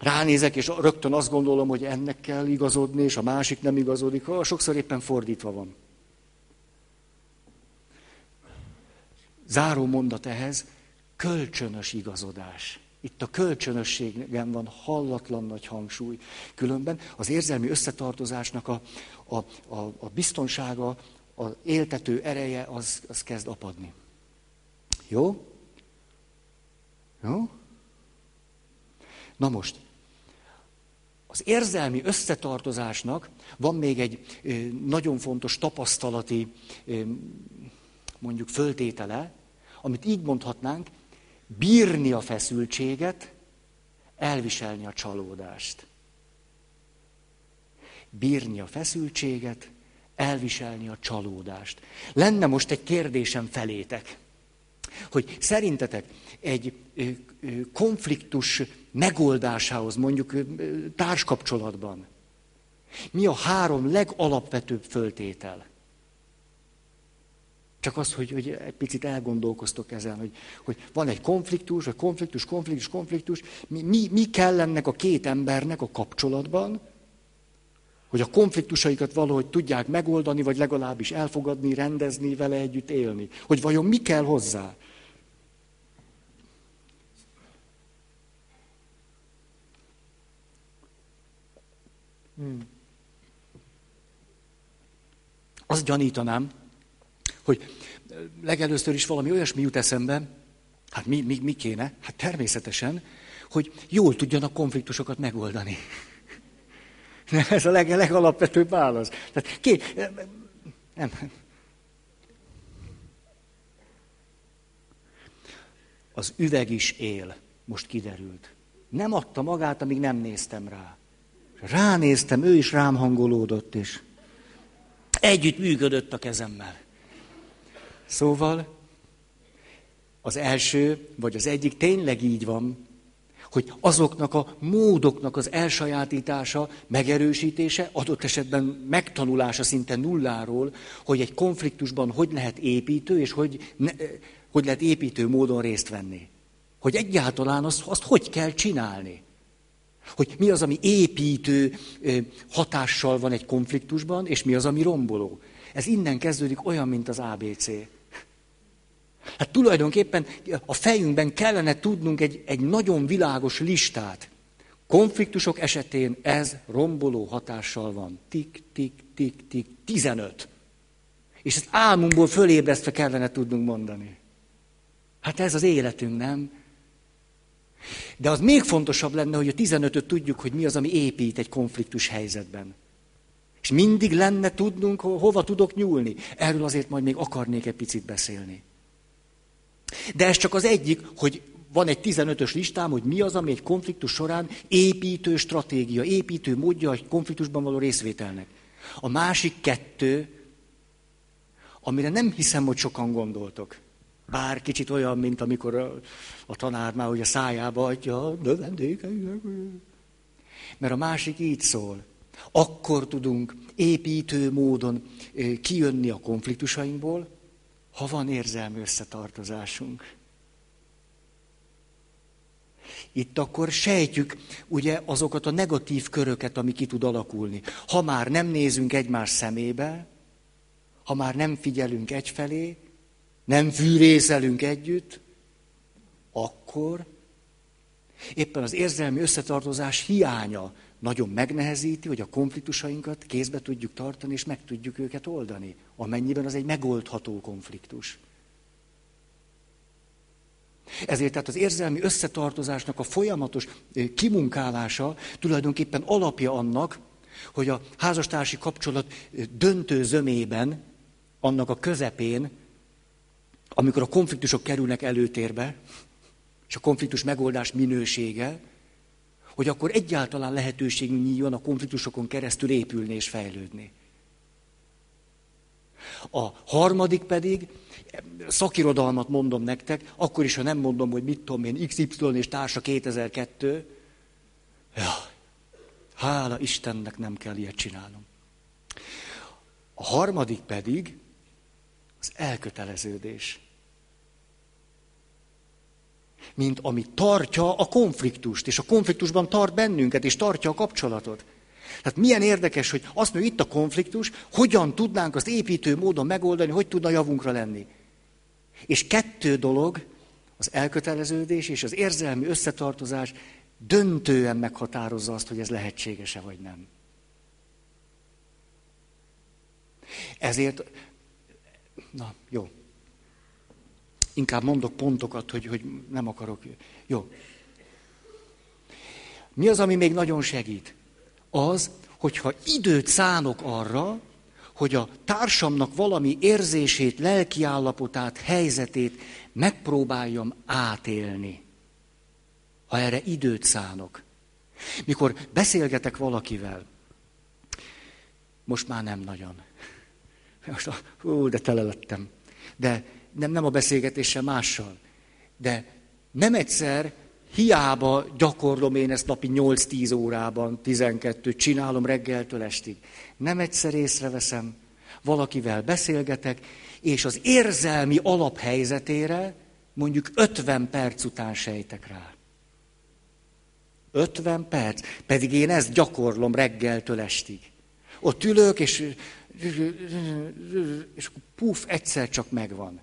ránézek, és rögtön azt gondolom, hogy ennek kell igazodni, és a másik nem igazodik. Ha sokszor éppen fordítva van. Záró mondat ehhez, kölcsönös igazodás. Itt a kölcsönösségen van hallatlan nagy hangsúly. Különben az érzelmi összetartozásnak a, a, a, a biztonsága, az éltető ereje az, az kezd apadni. Jó? Jó? Na most, az érzelmi összetartozásnak van még egy nagyon fontos tapasztalati, mondjuk föltétele, amit így mondhatnánk, bírni a feszültséget, elviselni a csalódást. Bírni a feszültséget, elviselni a csalódást. Lenne most egy kérdésem felétek hogy szerintetek egy konfliktus megoldásához, mondjuk társkapcsolatban, mi a három legalapvetőbb föltétel? Csak az, hogy, hogy egy picit elgondolkoztok ezen, hogy, hogy van egy konfliktus, vagy konfliktus, konfliktus, konfliktus. Mi, mi, mi kell ennek a két embernek a kapcsolatban, hogy a konfliktusaikat valahogy tudják megoldani, vagy legalábbis elfogadni, rendezni, vele együtt élni. Hogy vajon mi kell hozzá. Hmm. Azt gyanítanám, hogy legelőször is valami olyasmi jut eszembe, hát mi, mi, mi kéne? Hát természetesen, hogy jól tudjanak konfliktusokat megoldani. [laughs] Ez a leg, legalapvetőbb válasz. Tehát ké, nem. Az üveg is él, most kiderült. Nem adta magát, amíg nem néztem rá. Ránéztem, ő is rám hangolódott, és együtt működött a kezemmel. Szóval az első, vagy az egyik tényleg így van, hogy azoknak a módoknak az elsajátítása, megerősítése, adott esetben megtanulása szinte nulláról, hogy egy konfliktusban hogy lehet építő, és hogy, ne, hogy lehet építő módon részt venni. Hogy egyáltalán azt, azt hogy kell csinálni. Hogy mi az, ami építő hatással van egy konfliktusban, és mi az, ami romboló. Ez innen kezdődik olyan, mint az ABC. Hát tulajdonképpen a fejünkben kellene tudnunk egy, egy nagyon világos listát. Konfliktusok esetén ez romboló hatással van. Tik, tik, tik, tik, 15. És ezt álmunkból fölébresztve kellene tudnunk mondani. Hát ez az életünk, nem? De az még fontosabb lenne, hogy a 15-öt tudjuk, hogy mi az, ami épít egy konfliktus helyzetben. És mindig lenne tudnunk, hova tudok nyúlni. Erről azért majd még akarnék egy picit beszélni. De ez csak az egyik, hogy van egy 15-ös listám, hogy mi az, ami egy konfliktus során építő stratégia, építő módja egy konfliktusban való részvételnek. A másik kettő, amire nem hiszem, hogy sokan gondoltok. Bár kicsit olyan, mint amikor a, a tanár már ugye szájába adja a növendékeinek. Mert a másik így szól. Akkor tudunk építő módon kijönni a konfliktusainkból, ha van érzelmi összetartozásunk. Itt akkor sejtjük ugye azokat a negatív köröket, ami ki tud alakulni. Ha már nem nézünk egymás szemébe, ha már nem figyelünk egyfelé, nem fűrészelünk együtt, akkor éppen az érzelmi összetartozás hiánya nagyon megnehezíti, hogy a konfliktusainkat kézbe tudjuk tartani, és meg tudjuk őket oldani, amennyiben az egy megoldható konfliktus. Ezért tehát az érzelmi összetartozásnak a folyamatos kimunkálása tulajdonképpen alapja annak, hogy a házastársi kapcsolat döntő zömében, annak a közepén, amikor a konfliktusok kerülnek előtérbe, és a konfliktus megoldás minősége, hogy akkor egyáltalán lehetőségünk nyíljon a konfliktusokon keresztül épülni és fejlődni. A harmadik pedig, szakirodalmat mondom nektek, akkor is, ha nem mondom, hogy mit tudom én, XY és társa 2002, ja, hála Istennek nem kell ilyet csinálnom. A harmadik pedig az elköteleződés. Mint ami tartja a konfliktust, és a konfliktusban tart bennünket, és tartja a kapcsolatot. Tehát milyen érdekes, hogy azt mondja, itt a konfliktus, hogyan tudnánk azt építő módon megoldani, hogy tudna javunkra lenni. És kettő dolog, az elköteleződés és az érzelmi összetartozás döntően meghatározza azt, hogy ez lehetséges-e vagy nem. Ezért, na jó, inkább mondok pontokat, hogy, hogy nem akarok. Jó. Mi az, ami még nagyon segít? Az, hogyha időt szánok arra, hogy a társamnak valami érzését, lelkiállapotát, helyzetét megpróbáljam átélni. Ha erre időt szánok. Mikor beszélgetek valakivel, most már nem nagyon. Most, ú, de tele lettem. De nem, nem a beszélgetéssel mással. De nem egyszer hiába gyakorlom én ezt napi 8-10 órában, 12, csinálom reggeltől estig. Nem egyszer észreveszem, valakivel beszélgetek, és az érzelmi alaphelyzetére mondjuk 50 perc után sejtek rá. 50 perc. Pedig én ezt gyakorlom reggeltől estig. Ott ülök, és, és puf, egyszer csak megvan.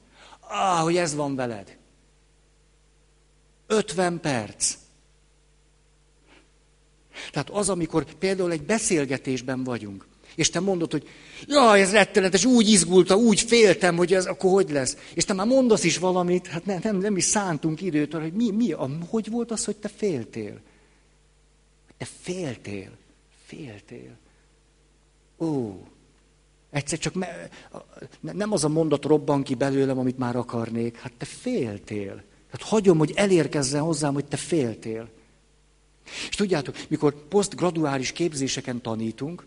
Ah, hogy ez van veled. 50 perc. Tehát az, amikor például egy beszélgetésben vagyunk, és te mondod, hogy jaj, ez rettenetes, úgy izgulta, úgy féltem, hogy ez akkor hogy lesz. És te már mondasz is valamit, hát nem, nem, nem is szántunk időt arra, hogy mi, mi, a, hogy volt az, hogy te féltél? Te féltél, féltél. Ó, egyszer csak me, nem az a mondat robban ki belőlem, amit már akarnék, hát te féltél. Hát hagyom, hogy elérkezzen hozzám, hogy te féltél. És tudjátok, mikor posztgraduális képzéseken tanítunk,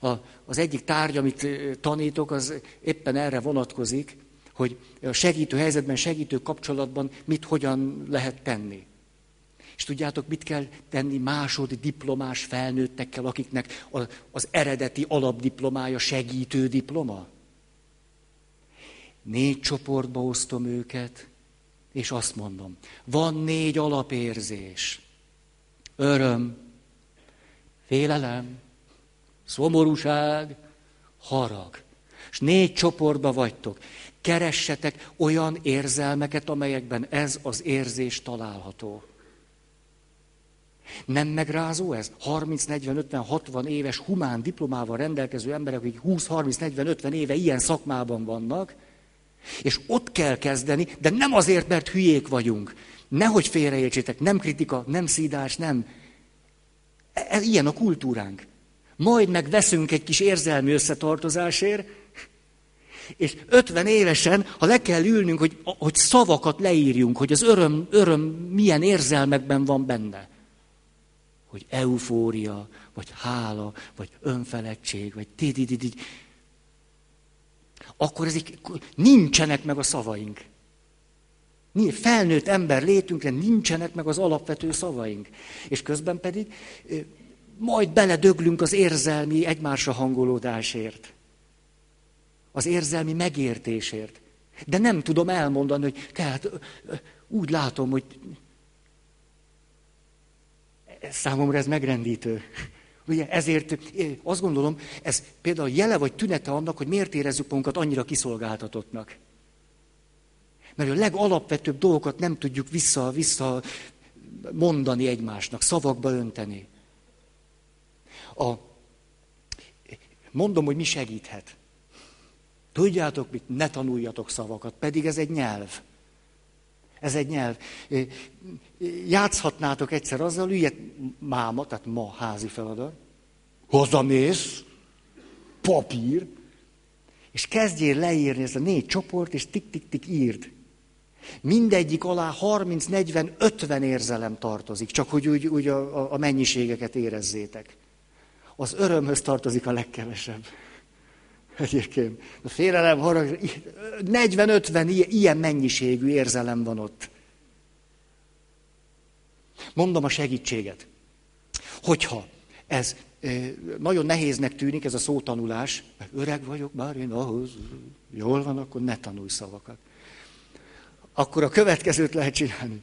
a, az egyik tárgy, amit tanítok, az éppen erre vonatkozik, hogy a segítő helyzetben, segítő kapcsolatban mit hogyan lehet tenni. És tudjátok, mit kell tenni másod diplomás felnőttekkel, akiknek az eredeti alapdiplomája segítő diploma? Négy csoportba osztom őket, és azt mondom, van négy alapérzés. Öröm, félelem, szomorúság, harag. És négy csoportba vagytok. Keressetek olyan érzelmeket, amelyekben ez az érzés található. Nem megrázó ez? 30, 40, 50, 60 éves humán diplomával rendelkező emberek, akik 20, 30, 40, 50 éve ilyen szakmában vannak, és ott kell kezdeni, de nem azért, mert hülyék vagyunk. Nehogy félreértsétek, nem kritika, nem szídás, nem. Ez ilyen a kultúránk. Majd meg veszünk egy kis érzelmi összetartozásért, És 50 évesen, ha le kell ülnünk, hogy, hogy szavakat leírjunk, hogy az öröm, öröm milyen érzelmekben van benne. Hogy eufória, vagy hála, vagy önfeledtség, vagy tidididi. Akkor ezek nincsenek meg a szavaink. Felnőtt ember létünkre nincsenek meg az alapvető szavaink. És közben pedig majd beledöglünk az érzelmi egymásra hangolódásért. Az érzelmi megértésért. De nem tudom elmondani, hogy tehát úgy látom, hogy számomra ez megrendítő. Ugye ezért azt gondolom, ez például jele vagy tünete annak, hogy miért érezzük magunkat annyira kiszolgáltatottnak. Mert a legalapvetőbb dolgokat nem tudjuk vissza, vissza mondani egymásnak, szavakba önteni. A, mondom, hogy mi segíthet. Tudjátok mit? Ne tanuljatok szavakat, pedig ez egy nyelv. Ez egy nyelv. Játszhatnátok egyszer azzal, üljek máma, tehát ma házi feladat. Hazamész, papír, és kezdjél leírni ezt a négy csoport, és tik-tik-tik írd. Mindegyik alá 30, 40, 50 érzelem tartozik, csak hogy úgy, úgy a, a mennyiségeket érezzétek. Az örömhöz tartozik a legkevesebb. Egyébként. A félelem, harag, 40-50 ilyen mennyiségű érzelem van ott. Mondom a segítséget. Hogyha ez nagyon nehéznek tűnik, ez a szótanulás, öreg vagyok, már én ahhoz, jól van, akkor ne tanulj szavakat. Akkor a következőt lehet csinálni.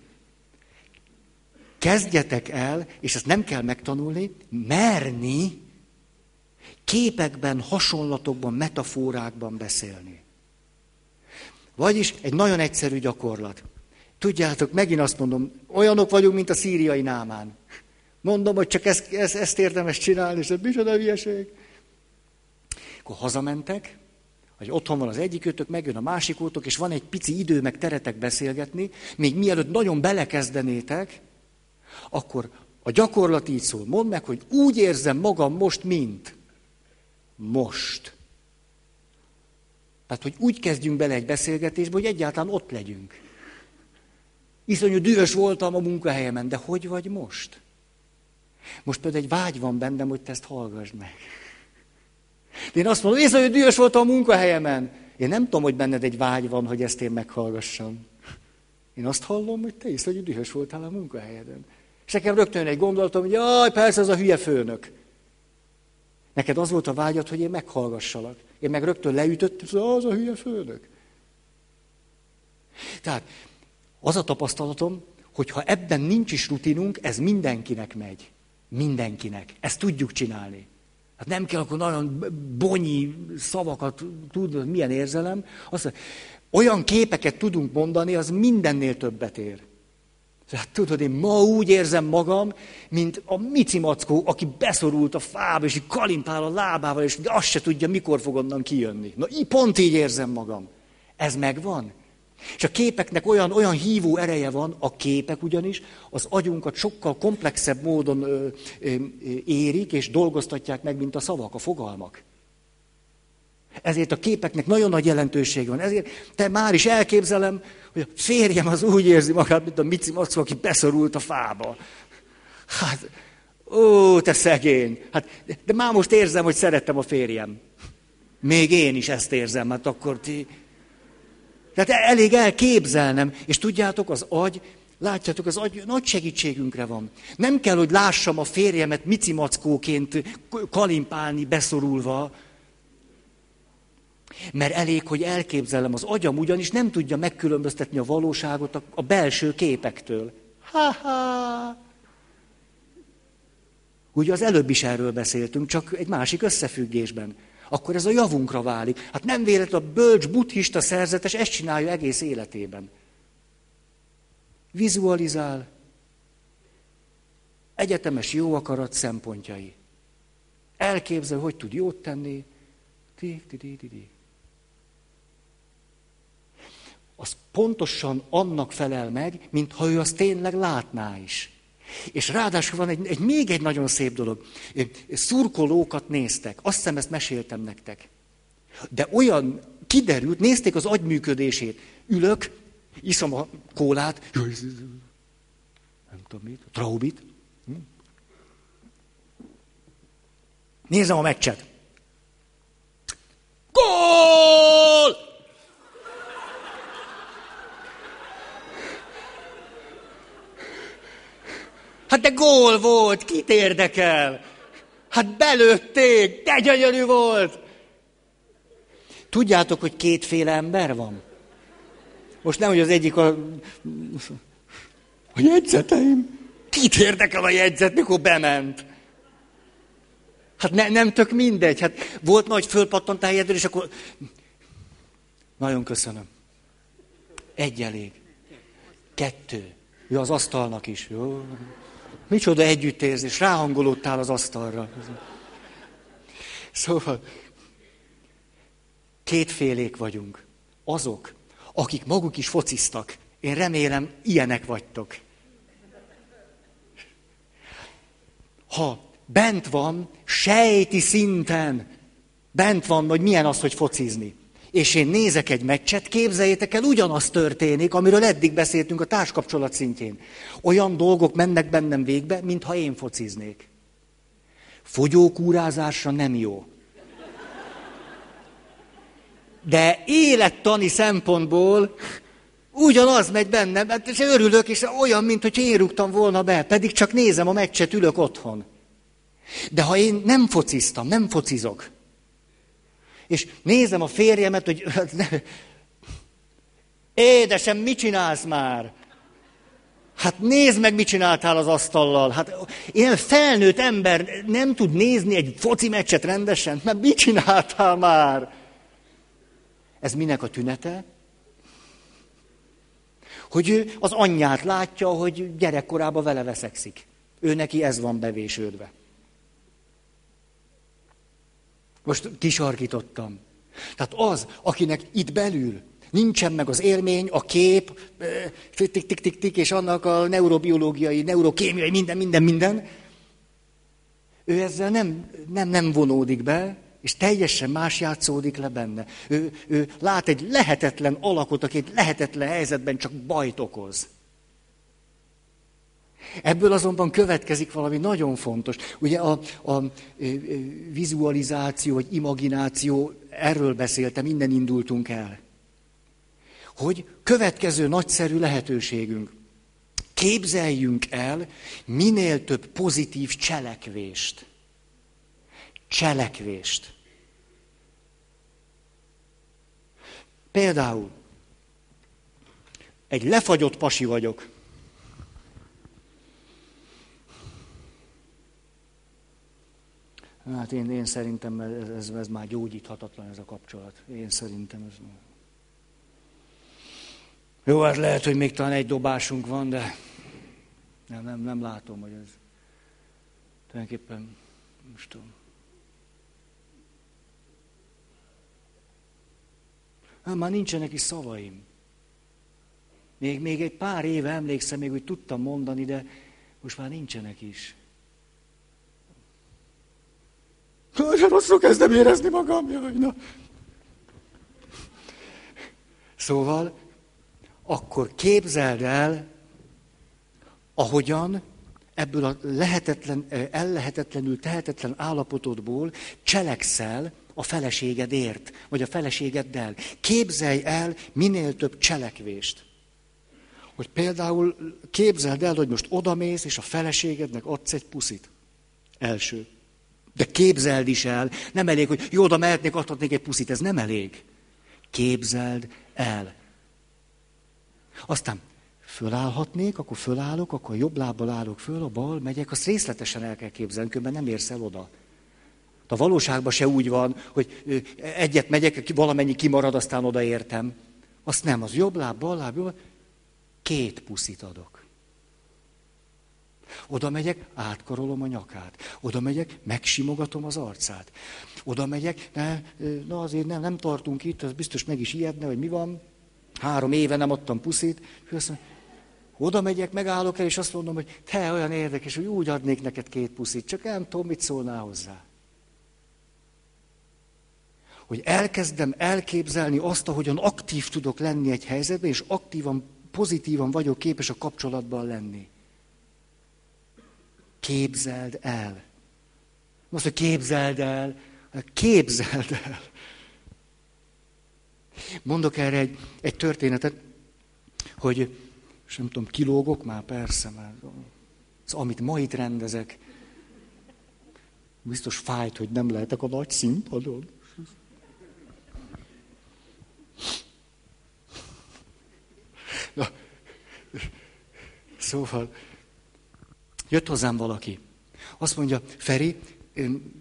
Kezdjetek el, és ezt nem kell megtanulni, merni képekben, hasonlatokban, metaforákban beszélni. Vagyis egy nagyon egyszerű gyakorlat. Tudjátok, megint azt mondom, olyanok vagyunk, mint a szíriai námán. Mondom, hogy csak ezt, ezt, ezt érdemes csinálni, és ez micsoda hülyeség. Akkor hazamentek, vagy otthon van az egyik őtök, megjön a másik útok, és van egy pici idő, meg teretek beszélgetni, még mielőtt nagyon belekezdenétek, akkor a gyakorlat így szól. Mondd meg, hogy úgy érzem magam most, mint most. Tehát, hogy úgy kezdjünk bele egy beszélgetésbe, hogy egyáltalán ott legyünk. Iszonyú dühös voltam a munkahelyemen, de hogy vagy most? Most például egy vágy van bennem, hogy te ezt hallgass meg. De én azt mondom, iszonyú dühös voltam a munkahelyemen. Én nem tudom, hogy benned egy vágy van, hogy ezt én meghallgassam. Én azt hallom, hogy te iszonyú dühös voltál a munkahelyeden. És nekem rögtön egy gondolatom, hogy jaj, persze, az a hülye főnök. Neked az volt a vágyad, hogy én meghallgassalak. Én meg rögtön leütöttem, hogy az a hülye főnök. Tehát az a tapasztalatom, hogy ha ebben nincs is rutinunk, ez mindenkinek megy. Mindenkinek. Ezt tudjuk csinálni. Hát nem kell akkor nagyon bonyi szavakat tudni, milyen érzelem. Azt, olyan képeket tudunk mondani, az mindennél többet ér. Tehát tudod, én ma úgy érzem magam, mint a Mici Mackó, aki beszorult a fába, és így kalimpál a lábával, és azt se tudja, mikor fog onnan kijönni. Na, így pont így érzem magam. Ez megvan? És a képeknek olyan, olyan hívó ereje van, a képek ugyanis az agyunkat sokkal komplexebb módon ö, ö, érik és dolgoztatják meg, mint a szavak, a fogalmak. Ezért a képeknek nagyon nagy jelentőség van. Ezért te már is elképzelem, hogy a férjem az úgy érzi magát, mint a Mici Macó, aki beszorult a fába. Hát, ó, te szegény. Hát, de már most érzem, hogy szerettem a férjem. Még én is ezt érzem, hát akkor ti... Tehát elég elképzelnem. És tudjátok, az agy, látjátok, az agy nagy segítségünkre van. Nem kell, hogy lássam a férjemet Mici Mackóként kalimpálni, beszorulva, mert elég, hogy elképzelem, az agyam ugyanis nem tudja megkülönböztetni a valóságot a, belső képektől. Ha-ha! Ugye az előbb is erről beszéltünk, csak egy másik összefüggésben. Akkor ez a javunkra válik. Hát nem véletlen a bölcs buddhista szerzetes ezt csinálja egész életében. Vizualizál, egyetemes jó akarat szempontjai. Elképzel, hogy tud jót tenni. Ti, ti, ti, ti, ti az pontosan annak felel meg, mintha ő azt tényleg látná is. És ráadásul van egy, egy még egy nagyon szép dolog. Szurkolókat néztek. Azt hiszem, ezt meséltem nektek. De olyan kiderült, nézték az agyműködését. Ülök, iszom a kólát, nem tudom mit, traubit. Hm? Nézem a meccset. Gól! Hát de gól volt, kit érdekel? Hát belőtték, de gyönyörű volt. Tudjátok, hogy kétféle ember van? Most nem, hogy az egyik a... A jegyzeteim. Kit érdekel a jegyzet, mikor bement? Hát ne, nem tök mindegy. Hát volt nagy fölpattant a helyedről, és akkor... Nagyon köszönöm. Egy elég. Kettő. Jó, az asztalnak is. Jó. Micsoda együttérzés, ráhangolódtál az asztalra. Szóval, kétfélék vagyunk. Azok, akik maguk is fociztak. Én remélem, ilyenek vagytok. Ha bent van, sejti szinten, bent van, hogy milyen az, hogy focizni. És én nézek egy meccset, képzeljétek el, ugyanaz történik, amiről eddig beszéltünk a társkapcsolat szintjén. Olyan dolgok mennek bennem végbe, mintha én fociznék. Fogyókúrázásra nem jó. De élettani szempontból ugyanaz megy bennem, hát és örülök, és olyan, mint hogy én rúgtam volna be, pedig csak nézem a meccset, ülök otthon. De ha én nem fociztam, nem focizok, és nézem a férjemet, hogy édesem, mit csinálsz már? Hát nézd meg, mit csináltál az asztallal. Hát ilyen felnőtt ember nem tud nézni egy foci meccset rendesen, mert mit csináltál már? Ez minek a tünete? Hogy ő az anyját látja, hogy gyerekkorában vele veszekszik. Ő neki ez van bevésődve. Most kisarkítottam. Tehát az, akinek itt belül nincsen meg az élmény, a kép, tik-tik-tik-tik, és annak a neurobiológiai, neurokémiai, minden, minden, minden, ő ezzel nem, nem, nem vonódik be, és teljesen más játszódik le benne. Ő, ő lát egy lehetetlen alakot, aki egy lehetetlen helyzetben csak bajt okoz. Ebből azonban következik valami nagyon fontos. Ugye a, a, a vizualizáció, vagy imagináció, erről beszéltem, minden indultunk el. Hogy következő nagyszerű lehetőségünk. Képzeljünk el minél több pozitív cselekvést. Cselekvést. Például egy lefagyott pasi vagyok. Hát én, én szerintem ez, ez, ez már gyógyíthatatlan ez a kapcsolat. Én szerintem ez... Jó, hát lehet, hogy még talán egy dobásunk van, de nem, nem, nem látom, hogy ez tulajdonképpen, most tudom. Hát már nincsenek is szavaim. Még, még egy pár éve emlékszem még, hogy tudtam mondani, de most már nincsenek is. Nagyon rosszul kezdem érezni magam, jaj, na. Szóval, akkor képzeld el, ahogyan ebből a lehetetlen, ellehetetlenül tehetetlen állapotodból cselekszel a feleségedért, vagy a feleségeddel. Képzelj el minél több cselekvést. Hogy például képzeld el, hogy most odamész, és a feleségednek adsz egy puszit. Első. De képzeld is el, nem elég, hogy jó, oda mehetnék, adhatnék egy puszit, ez nem elég. Képzeld el. Aztán fölállhatnék, akkor fölállok, akkor jobb lábbal állok föl, a bal megyek, azt részletesen el kell képzelni, különben nem érsz el oda. A valóságban se úgy van, hogy egyet megyek, valamennyi kimarad, aztán odaértem. Azt nem, az jobb láb, bal láb, jobb, két puszit adok. Oda megyek, átkarolom a nyakát. Oda megyek, megsimogatom az arcát. Oda megyek, ne, na azért nem, nem tartunk itt, az biztos meg is ijedne, hogy mi van. Három éve nem adtam puszit. oda megyek, megállok el, és azt mondom, hogy te olyan érdekes, hogy úgy adnék neked két puszit, csak nem tudom, mit szólnál hozzá. hogy elkezdem elképzelni azt, ahogyan aktív tudok lenni egy helyzetben, és aktívan, pozitívan vagyok képes a kapcsolatban lenni. Képzeld el. Most, hogy képzeld el, képzeld el. Mondok erre egy, egy történetet, hogy, és nem tudom, kilógok már, persze, már. Az, amit ma itt rendezek, biztos fájt, hogy nem lehetek a nagy színpadon. Na, szóval, jött hozzám valaki. Azt mondja, Feri, én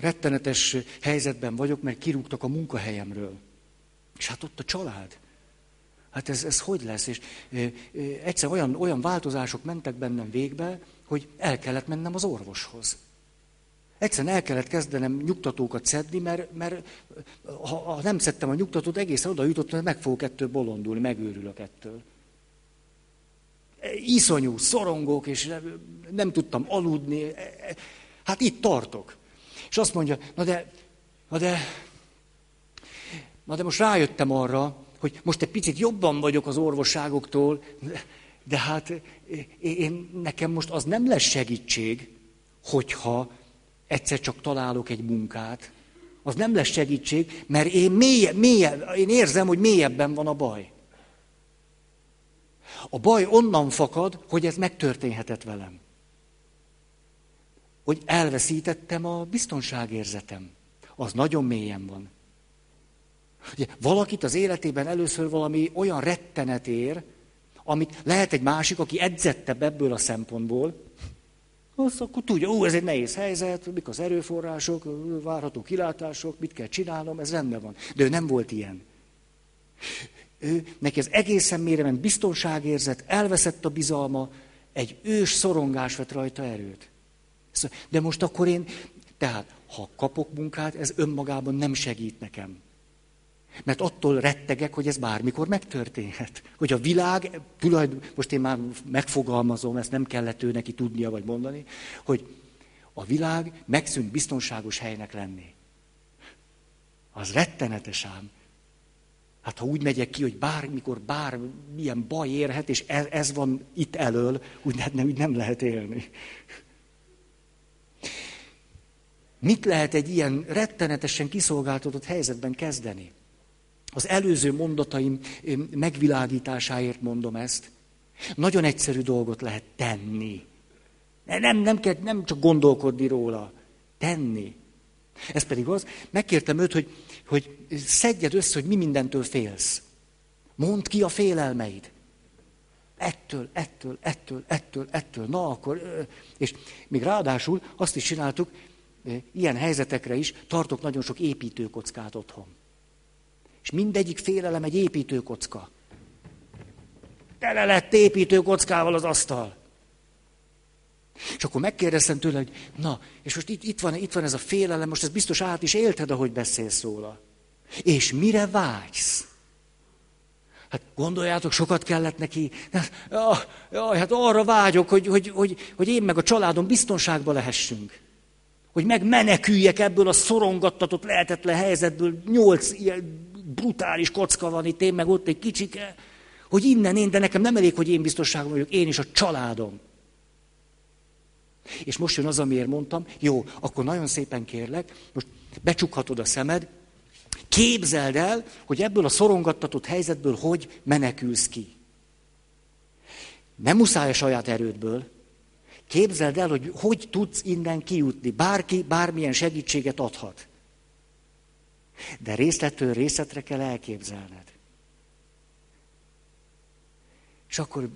rettenetes helyzetben vagyok, mert kirúgtak a munkahelyemről. És hát ott a család. Hát ez, ez hogy lesz? És e, e, egyszer olyan, olyan változások mentek bennem végbe, hogy el kellett mennem az orvoshoz. Egyszerűen el kellett kezdenem nyugtatókat szedni, mert, mert ha, ha nem szedtem a nyugtatót, egészen oda jutottam, hogy meg fogok ettől bolondulni, megőrülök ettől. Iszonyú, szorongok, és nem tudtam aludni. Hát itt tartok. És azt mondja, na de, na de, na de most rájöttem arra, hogy most egy picit jobban vagyok az orvosságoktól, de hát én, nekem most az nem lesz segítség, hogyha egyszer csak találok egy munkát. Az nem lesz segítség, mert én, mélye, mélye, én érzem, hogy mélyebben van a baj. A baj onnan fakad, hogy ez megtörténhetett velem. Hogy elveszítettem a biztonságérzetem. Az nagyon mélyen van. Ugye, valakit az életében először valami olyan rettenet ér, amit lehet egy másik, aki edzettebb ebből a szempontból, az akkor tudja, ó, ez egy nehéz helyzet, mik az erőforrások, várható kilátások, mit kell csinálnom, ez rendben van. De ő nem volt ilyen. Ő, neki ez egészen mélyben biztonságérzet, elveszett a bizalma, egy ős szorongás vett rajta erőt. De most akkor én, tehát ha kapok munkát, ez önmagában nem segít nekem. Mert attól rettegek, hogy ez bármikor megtörténhet. Hogy a világ, tulajdon, most én már megfogalmazom, ezt nem kellett ő neki tudnia vagy mondani, hogy a világ megszűnt biztonságos helynek lenni. Az rettenetes ám. Hát ha úgy megyek ki, hogy bármikor bármilyen baj érhet, és ez, ez van itt elől, úgy nem, úgy nem lehet élni. Mit lehet egy ilyen rettenetesen kiszolgáltatott helyzetben kezdeni? Az előző mondataim megvilágításáért mondom ezt. Nagyon egyszerű dolgot lehet tenni. Nem, nem, kell, nem csak gondolkodni róla, tenni. Ez pedig az, megkértem őt, hogy, hogy szedjed össze, hogy mi mindentől félsz. Mondd ki a félelmeid. Ettől, ettől, ettől, ettől, ettől. Na akkor, és még ráadásul azt is csináltuk, ilyen helyzetekre is tartok nagyon sok építőkockát otthon. És mindegyik félelem egy építőkocka. Tele lett építőkockával az asztal. És akkor megkérdeztem tőle, hogy na, és most itt, itt, van, itt van ez a félelem, most ez biztos át is élted, ahogy beszélsz róla. És mire vágysz? Hát gondoljátok, sokat kellett neki. Jaj, jaj, hát arra vágyok, hogy, hogy, hogy, hogy én meg a családom biztonságban lehessünk. Hogy megmeneküljek ebből a szorongattatott, lehetetlen helyzetből. Nyolc ilyen brutális kocka van itt, én meg ott egy kicsike, hogy innen én, de nekem nem elég, hogy én biztonságban vagyok, én is a családom. És most jön az, amiért mondtam, jó, akkor nagyon szépen kérlek, most becsukhatod a szemed, képzeld el, hogy ebből a szorongattatott helyzetből hogy menekülsz ki. Nem muszáj a saját erődből. Képzeld el, hogy hogy tudsz innen kijutni. Bárki bármilyen segítséget adhat. De részletről részletre kell elképzelned. És akkor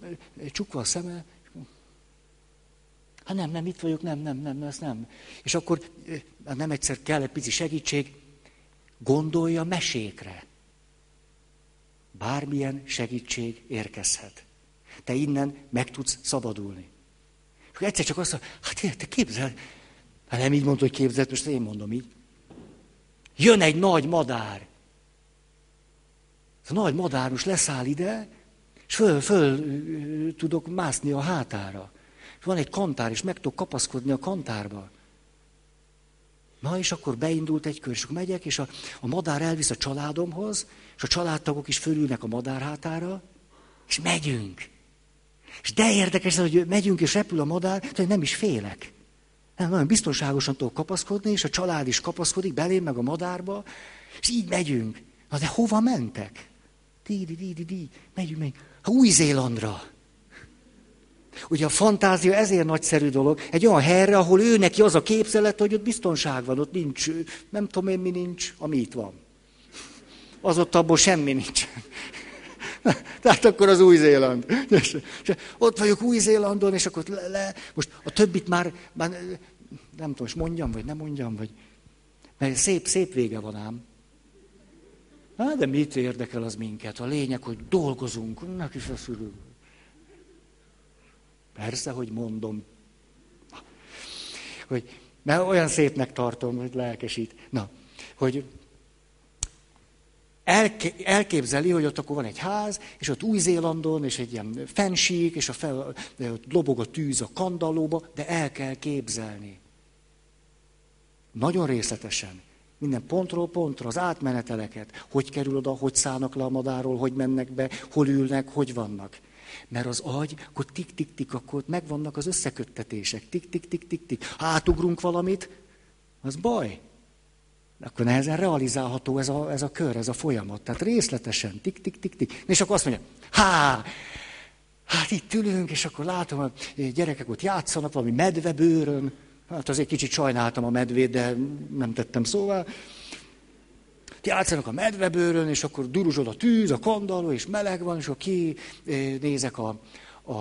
csukva a szeme, hát nem, nem, itt vagyok, nem, nem, nem, ez nem. És akkor nem egyszer kell egy pici segítség, gondolja mesékre. Bármilyen segítség érkezhet. Te innen meg tudsz szabadulni. És egyszer csak azt mondja, hát te képzel, hát nem így mondod, hogy képzeld, most én mondom így. Jön egy nagy madár. Ez a nagy madár most leszáll ide, és föl, föl tudok mászni a hátára. Van egy kantár, és meg tudok kapaszkodni a kantárba. Na, és akkor beindult egy kör, és akkor megyek, és a, a madár elvisz a családomhoz, és a családtagok is fölülnek a madár hátára, és megyünk. És de érdekes, hogy megyünk, és repül a madár, hogy nem is félek. Nem, nagyon biztonságosan tudok kapaszkodni, és a család is kapaszkodik belém, meg a madárba, és így megyünk. Na de hova mentek? Di, di, di, di, di. Megyünk, megyünk. Új-Zélandra. Ugye a fantázia ezért nagyszerű dolog. Egy olyan helyre, ahol ő neki az a képzelet, hogy ott biztonság van, ott nincs, nem tudom én mi nincs, ami itt van. Az ott abból semmi nincs. [laughs] Tehát akkor az Új-Zéland. Ott vagyok Új-Zélandon, és akkor le, le, most a többit már, már nem tudom, és mondjam, vagy nem mondjam, vagy... Mert szép, szép vége van ám. Na, de mit érdekel az minket? A lényeg, hogy dolgozunk, neki feszülünk. Persze, hogy mondom. Hogy, mert olyan szépnek tartom, hogy lelkesít. Na, hogy elképzeli, hogy ott akkor van egy ház, és ott Új-Zélandon, és egy ilyen fensík, és a fel, ott lobog a tűz a kandallóba, de el kell képzelni. Nagyon részletesen. Minden pontról pontra, az átmeneteleket. Hogy kerül oda, hogy szállnak le a madáról, hogy mennek be, hol ülnek, hogy vannak. Mert az agy, akkor tik-tik-tik, akkor megvannak az összeköttetések. Tik-tik-tik-tik-tik. Ha átugrunk valamit, az baj. Akkor nehezen realizálható ez a, ez a kör, ez a folyamat. Tehát részletesen, tik-tik-tik-tik. És akkor azt mondja, há, hát itt ülünk, és akkor látom, hogy gyerekek ott játszanak valami medvebőrön. Hát azért kicsit sajnáltam a medvét, de nem tettem szóval játszanak a medvebőrön, és akkor duruzsol a tűz, a kandalló, és meleg van, és akkor ki nézek a, a,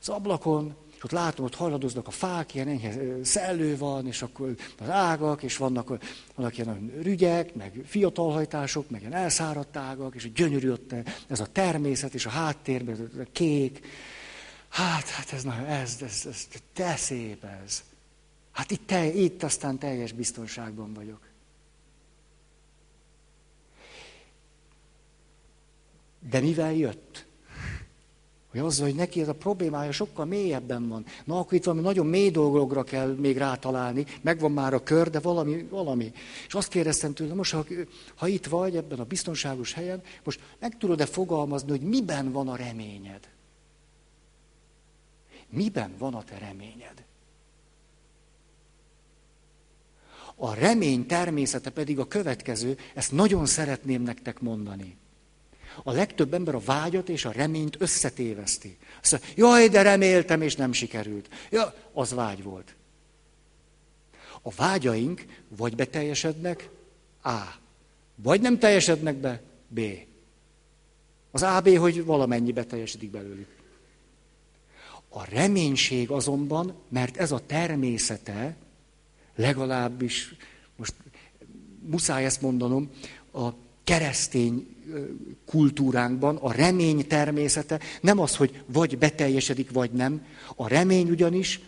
az ablakon, és ott látom, ott hajladoznak a fák, ilyen enyhe szellő van, és akkor az ágak, és vannak, vannak ilyen rügyek, meg fiatalhajtások, meg ilyen elszáradt ágak, és gyönyörű ott ez a természet, és a háttérben a kék. Hát, hát ez, na, ez, ez, ez, te szép ez. Hát itt, te, itt aztán teljes biztonságban vagyok. De mivel jött? Hogy azzal, hogy neki ez a problémája sokkal mélyebben van. Na, akkor itt valami nagyon mély dolgokra kell még rátalálni, megvan már a kör, de valami, valami. És azt kérdeztem tőle, most ha, ha itt vagy ebben a biztonságos helyen, most meg tudod-e fogalmazni, hogy miben van a reményed? Miben van a te reményed? A remény természete pedig a következő, ezt nagyon szeretném nektek mondani. A legtöbb ember a vágyat és a reményt összetéveszti. Azt mondja, jaj, de reméltem, és nem sikerült. Ja, az vágy volt. A vágyaink vagy beteljesednek, A. Vagy nem teljesednek be, B. Az AB, hogy valamennyi beteljesedik belőlük. A reménység azonban, mert ez a természete, legalábbis, most muszáj ezt mondanom, a keresztény kultúránkban a remény természete nem az, hogy vagy beteljesedik, vagy nem. A remény ugyanis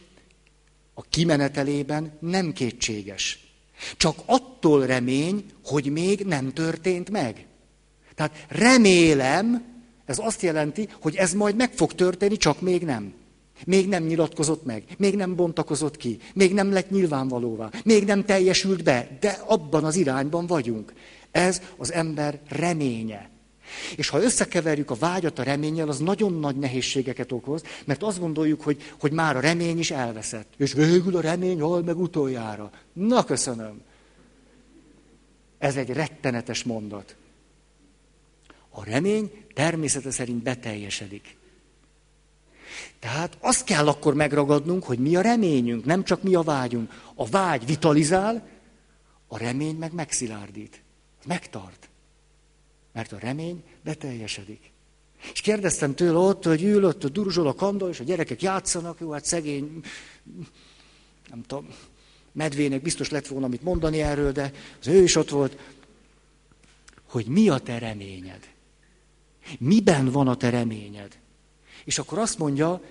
a kimenetelében nem kétséges. Csak attól remény, hogy még nem történt meg. Tehát remélem, ez azt jelenti, hogy ez majd meg fog történni, csak még nem. Még nem nyilatkozott meg, még nem bontakozott ki, még nem lett nyilvánvalóvá, még nem teljesült be, de abban az irányban vagyunk. Ez az ember reménye. És ha összekeverjük a vágyat a reménnyel, az nagyon nagy nehézségeket okoz, mert azt gondoljuk, hogy, hogy már a remény is elveszett. És végül a remény hal meg utoljára. Na, köszönöm. Ez egy rettenetes mondat. A remény természete szerint beteljesedik. Tehát azt kell akkor megragadnunk, hogy mi a reményünk, nem csak mi a vágyunk. A vágy vitalizál, a remény meg megszilárdít. Megtart. Mert a remény beteljesedik. És kérdeztem tőle ott, hogy ül ott a duruzsol a kandó, és a gyerekek játszanak, jó, hát szegény, nem tudom, medvének biztos lett volna mit mondani erről, de az ő is ott volt, hogy mi a te reményed? Miben van a te reményed? És akkor azt mondja,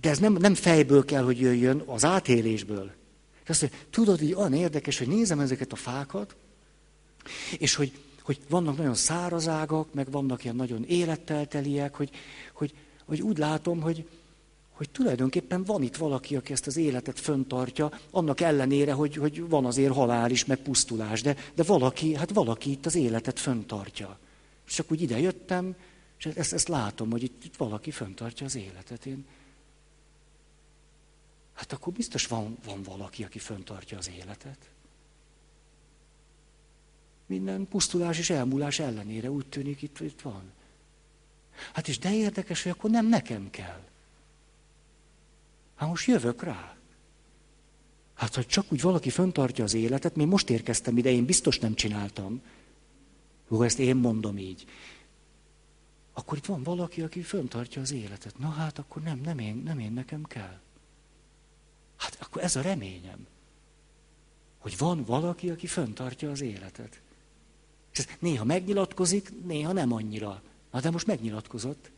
de ez nem, nem fejből kell, hogy jöjjön, az átélésből. És azt mondja, tudod, így olyan érdekes, hogy nézem ezeket a fákat, és hogy, hogy vannak nagyon száraz ágak, meg vannak ilyen nagyon élettelteliek, hogy, hogy, hogy úgy látom, hogy, hogy tulajdonképpen van itt valaki, aki ezt az életet föntartja, annak ellenére, hogy, hogy van azért halál is, meg pusztulás, de, de valaki, hát valaki itt az életet föntartja. És csak úgy ide jöttem, és ezt, ezt látom, hogy itt, itt valaki föntartja az életet. Én, hát akkor biztos van, van valaki, aki föntartja az életet. Minden pusztulás és elmúlás ellenére úgy tűnik, itt, itt van. Hát és de érdekes, hogy akkor nem nekem kell. Hát most jövök rá. Hát, ha csak úgy valaki föntartja az életet, még most érkeztem ide, én biztos nem csináltam. Jó, ezt én mondom így. Akkor itt van valaki, aki föntartja az életet. Na hát, akkor nem, nem én, nem én nekem kell. Hát akkor ez a reményem. Hogy van valaki, aki föntartja az életet. És ez néha megnyilatkozik, néha nem annyira. Na de most megnyilatkozott.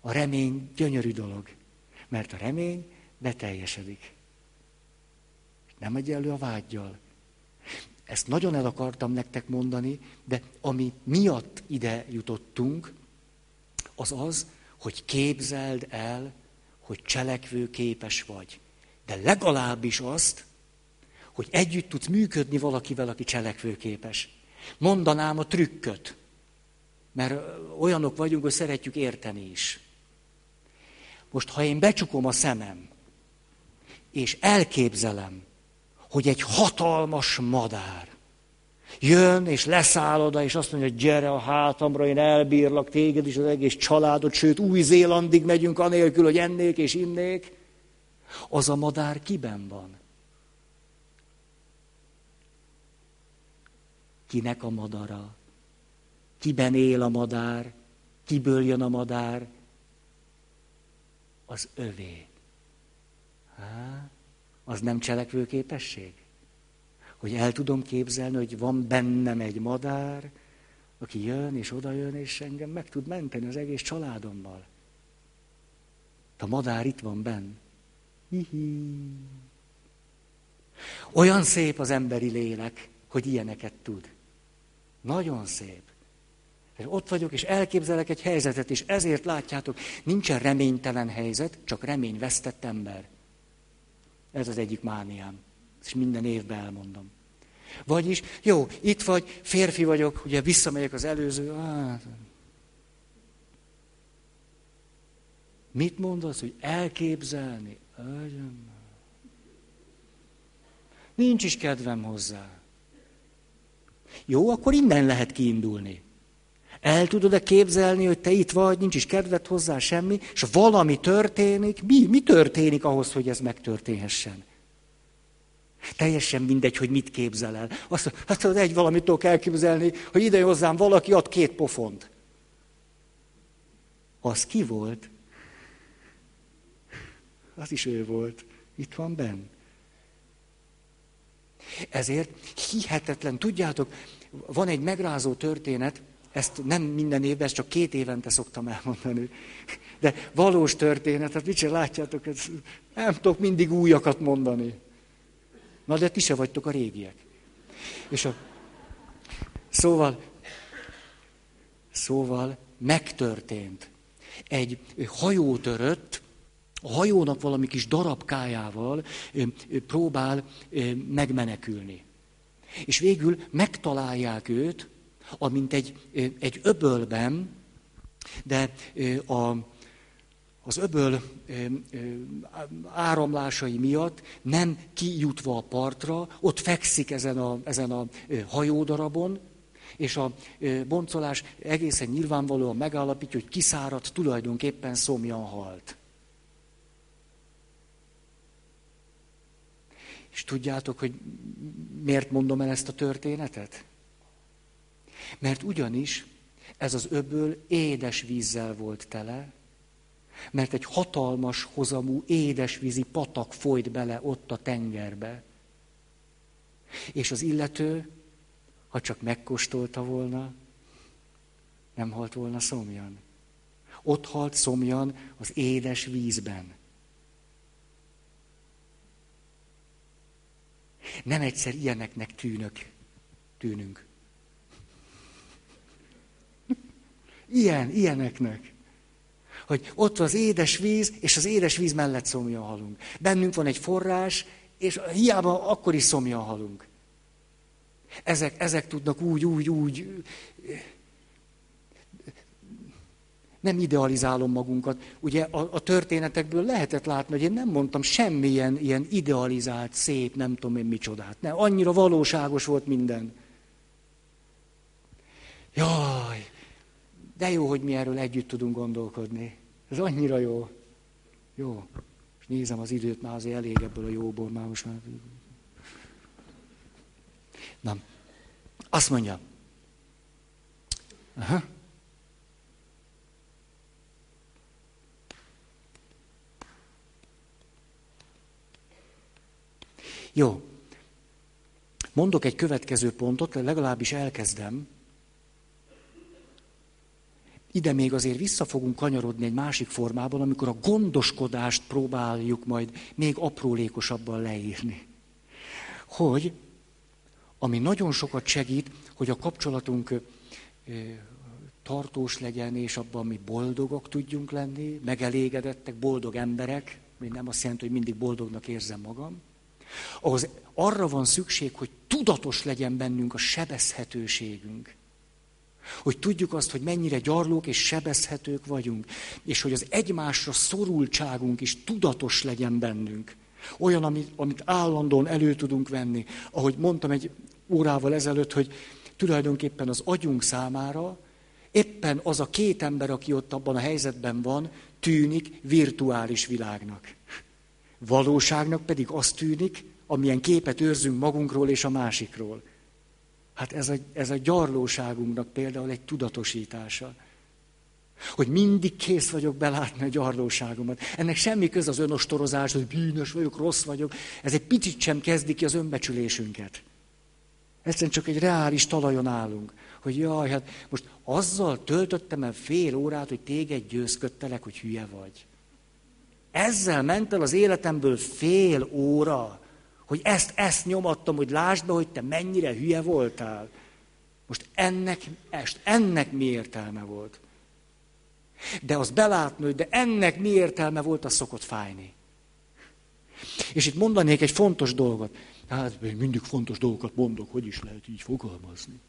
A remény gyönyörű dolog, mert a remény beteljesedik. Nem egyenlő a vágyjal. Ezt nagyon el akartam nektek mondani, de ami miatt ide jutottunk, az az, hogy képzeld el, hogy cselekvő képes vagy. De legalábbis azt, hogy együtt tudsz működni valakivel, aki cselekvőképes. Mondanám a trükköt, mert olyanok vagyunk, hogy szeretjük érteni is. Most, ha én becsukom a szemem, és elképzelem, hogy egy hatalmas madár jön, és leszáll oda, és azt mondja, hogy gyere a hátamra, én elbírlak téged is, az egész családot, sőt, Új-Zélandig megyünk anélkül, hogy ennék és innék, az a madár kiben van? Kinek a madara? Kiben él a madár? Kiből jön a madár? az övé. Há? Az nem cselekvő képesség? Hogy el tudom képzelni, hogy van bennem egy madár, aki jön és oda jön, és engem meg tud menteni az egész családommal. A madár itt van benn. Hihi. Olyan szép az emberi lélek, hogy ilyeneket tud. Nagyon szép. És ott vagyok, és elképzelek egy helyzetet, és ezért látjátok, nincsen reménytelen helyzet, csak reményvesztett ember. Ez az egyik mániám. És minden évben elmondom. Vagyis, jó, itt vagy, férfi vagyok, ugye visszamegyek az előző. Hát, mit mondasz, hogy elképzelni? Nincs is kedvem hozzá. Jó, akkor innen lehet kiindulni. El tudod-e képzelni, hogy te itt vagy, nincs is kedved hozzá semmi, és valami történik, mi, mi történik ahhoz, hogy ez megtörténhessen? Teljesen mindegy, hogy mit képzel el. Azt hát az egy valamit tudok elképzelni, hogy ide hozzám valaki ad két pofont. Az ki volt? Az is ő volt. Itt van benn. Ezért hihetetlen, tudjátok, van egy megrázó történet, ezt nem minden évben, ezt csak két évente szoktam elmondani. De valós történet, hát mit sem látjátok, ez, nem tudok mindig újakat mondani. Na de ti se vagytok a régiek. És a, szóval, szóval megtörtént. Egy hajó törött, a hajónak valami kis darabkájával próbál megmenekülni. És végül megtalálják őt, amint egy, egy öbölben, de a, az öböl áramlásai miatt nem kijutva a partra, ott fekszik ezen a, ezen a hajódarabon, és a boncolás egészen nyilvánvalóan megállapítja, hogy kiszáradt, tulajdonképpen szomjan halt. És tudjátok, hogy miért mondom el ezt a történetet? Mert ugyanis ez az öböl édes vízzel volt tele, mert egy hatalmas hozamú édesvízi patak folyt bele ott a tengerbe. És az illető, ha csak megkóstolta volna, nem halt volna szomjan. Ott halt szomjan az édes vízben. Nem egyszer ilyeneknek tűnök, tűnünk. Ilyen, ilyeneknek. Hogy ott az édes víz, és az édes víz mellett szomjan halunk. Bennünk van egy forrás, és hiába akkor is szomjan halunk. Ezek, ezek tudnak úgy, úgy, úgy. Nem idealizálom magunkat. Ugye a, a történetekből lehetett látni, hogy én nem mondtam semmilyen ilyen idealizált, szép, nem tudom én micsodát. Nem, annyira valóságos volt minden. Jaj, de jó, hogy mi erről együtt tudunk gondolkodni. Ez annyira jó. Jó. És nézem az időt, már azért elég ebből a jóból, már most már... Nem. Azt mondja. Aha. Jó. Mondok egy következő pontot, legalábbis elkezdem. Ide még azért vissza fogunk kanyarodni egy másik formában, amikor a gondoskodást próbáljuk majd még aprólékosabban leírni. Hogy, ami nagyon sokat segít, hogy a kapcsolatunk tartós legyen, és abban mi boldogok tudjunk lenni, megelégedettek, boldog emberek, még nem azt jelenti, hogy mindig boldognak érzem magam, ahhoz arra van szükség, hogy tudatos legyen bennünk a sebezhetőségünk. Hogy tudjuk azt, hogy mennyire gyarlók és sebezhetők vagyunk, és hogy az egymásra szorultságunk is tudatos legyen bennünk. Olyan, amit, amit állandóan elő tudunk venni. Ahogy mondtam egy órával ezelőtt, hogy tulajdonképpen az agyunk számára éppen az a két ember, aki ott abban a helyzetben van, tűnik virtuális világnak. Valóságnak pedig az tűnik, amilyen képet őrzünk magunkról és a másikról. Hát ez a, ez a gyarlóságunknak például egy tudatosítása. Hogy mindig kész vagyok belátni a gyarlóságomat. Ennek semmi köz az önostorozás, hogy bűnös vagyok, rossz vagyok. Ez egy picit sem kezdi ki az önbecsülésünket. Egyszerűen csak egy reális talajon állunk. Hogy jaj, hát most azzal töltöttem el fél órát, hogy téged győzködtelek, hogy hülye vagy. Ezzel ment el az életemből fél óra hogy ezt, ezt nyomattam, hogy lásd be, hogy te mennyire hülye voltál. Most ennek, est, ennek mi értelme volt? De az belátni, hogy de ennek mi értelme volt, az szokott fájni. És itt mondanék egy fontos dolgot. Hát mindig fontos dolgokat mondok, hogy is lehet így fogalmazni.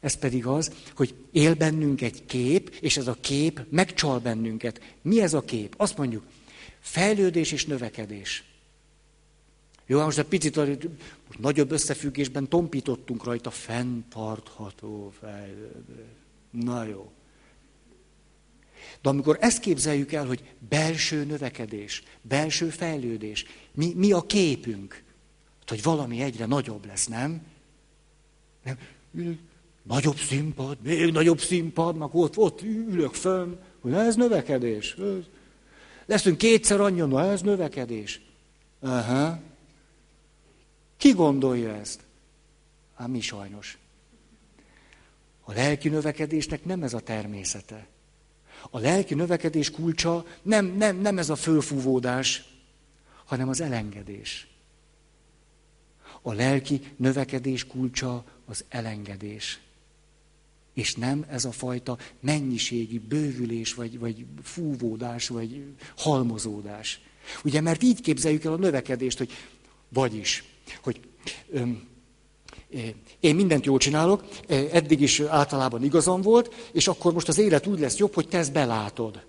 Ez pedig az, hogy él bennünk egy kép, és ez a kép megcsal bennünket. Mi ez a kép? Azt mondjuk, fejlődés és növekedés. Jó, most egy picit most nagyobb összefüggésben tompítottunk rajta fenntartható fejlődés. Na jó. De amikor ezt képzeljük el, hogy belső növekedés, belső fejlődés, mi, mi a képünk? Hát, hogy valami egyre nagyobb lesz, nem? nem? Nagyobb színpad, még nagyobb színpad, meg ott, ott ülök fönn, hogy ez növekedés. Leszünk kétszer annyian, na ez növekedés. Aha. Ki gondolja ezt? Hát mi sajnos. A lelki növekedésnek nem ez a természete. A lelki növekedés kulcsa nem, nem, nem ez a fölfúvódás, hanem az elengedés. A lelki növekedés kulcsa az elengedés. És nem ez a fajta mennyiségi bővülés, vagy, vagy fúvódás, vagy halmozódás. Ugye, mert így képzeljük el a növekedést, hogy vagyis hogy öm, én mindent jól csinálok, eddig is általában igazam volt, és akkor most az élet úgy lesz jobb, hogy te ezt belátod.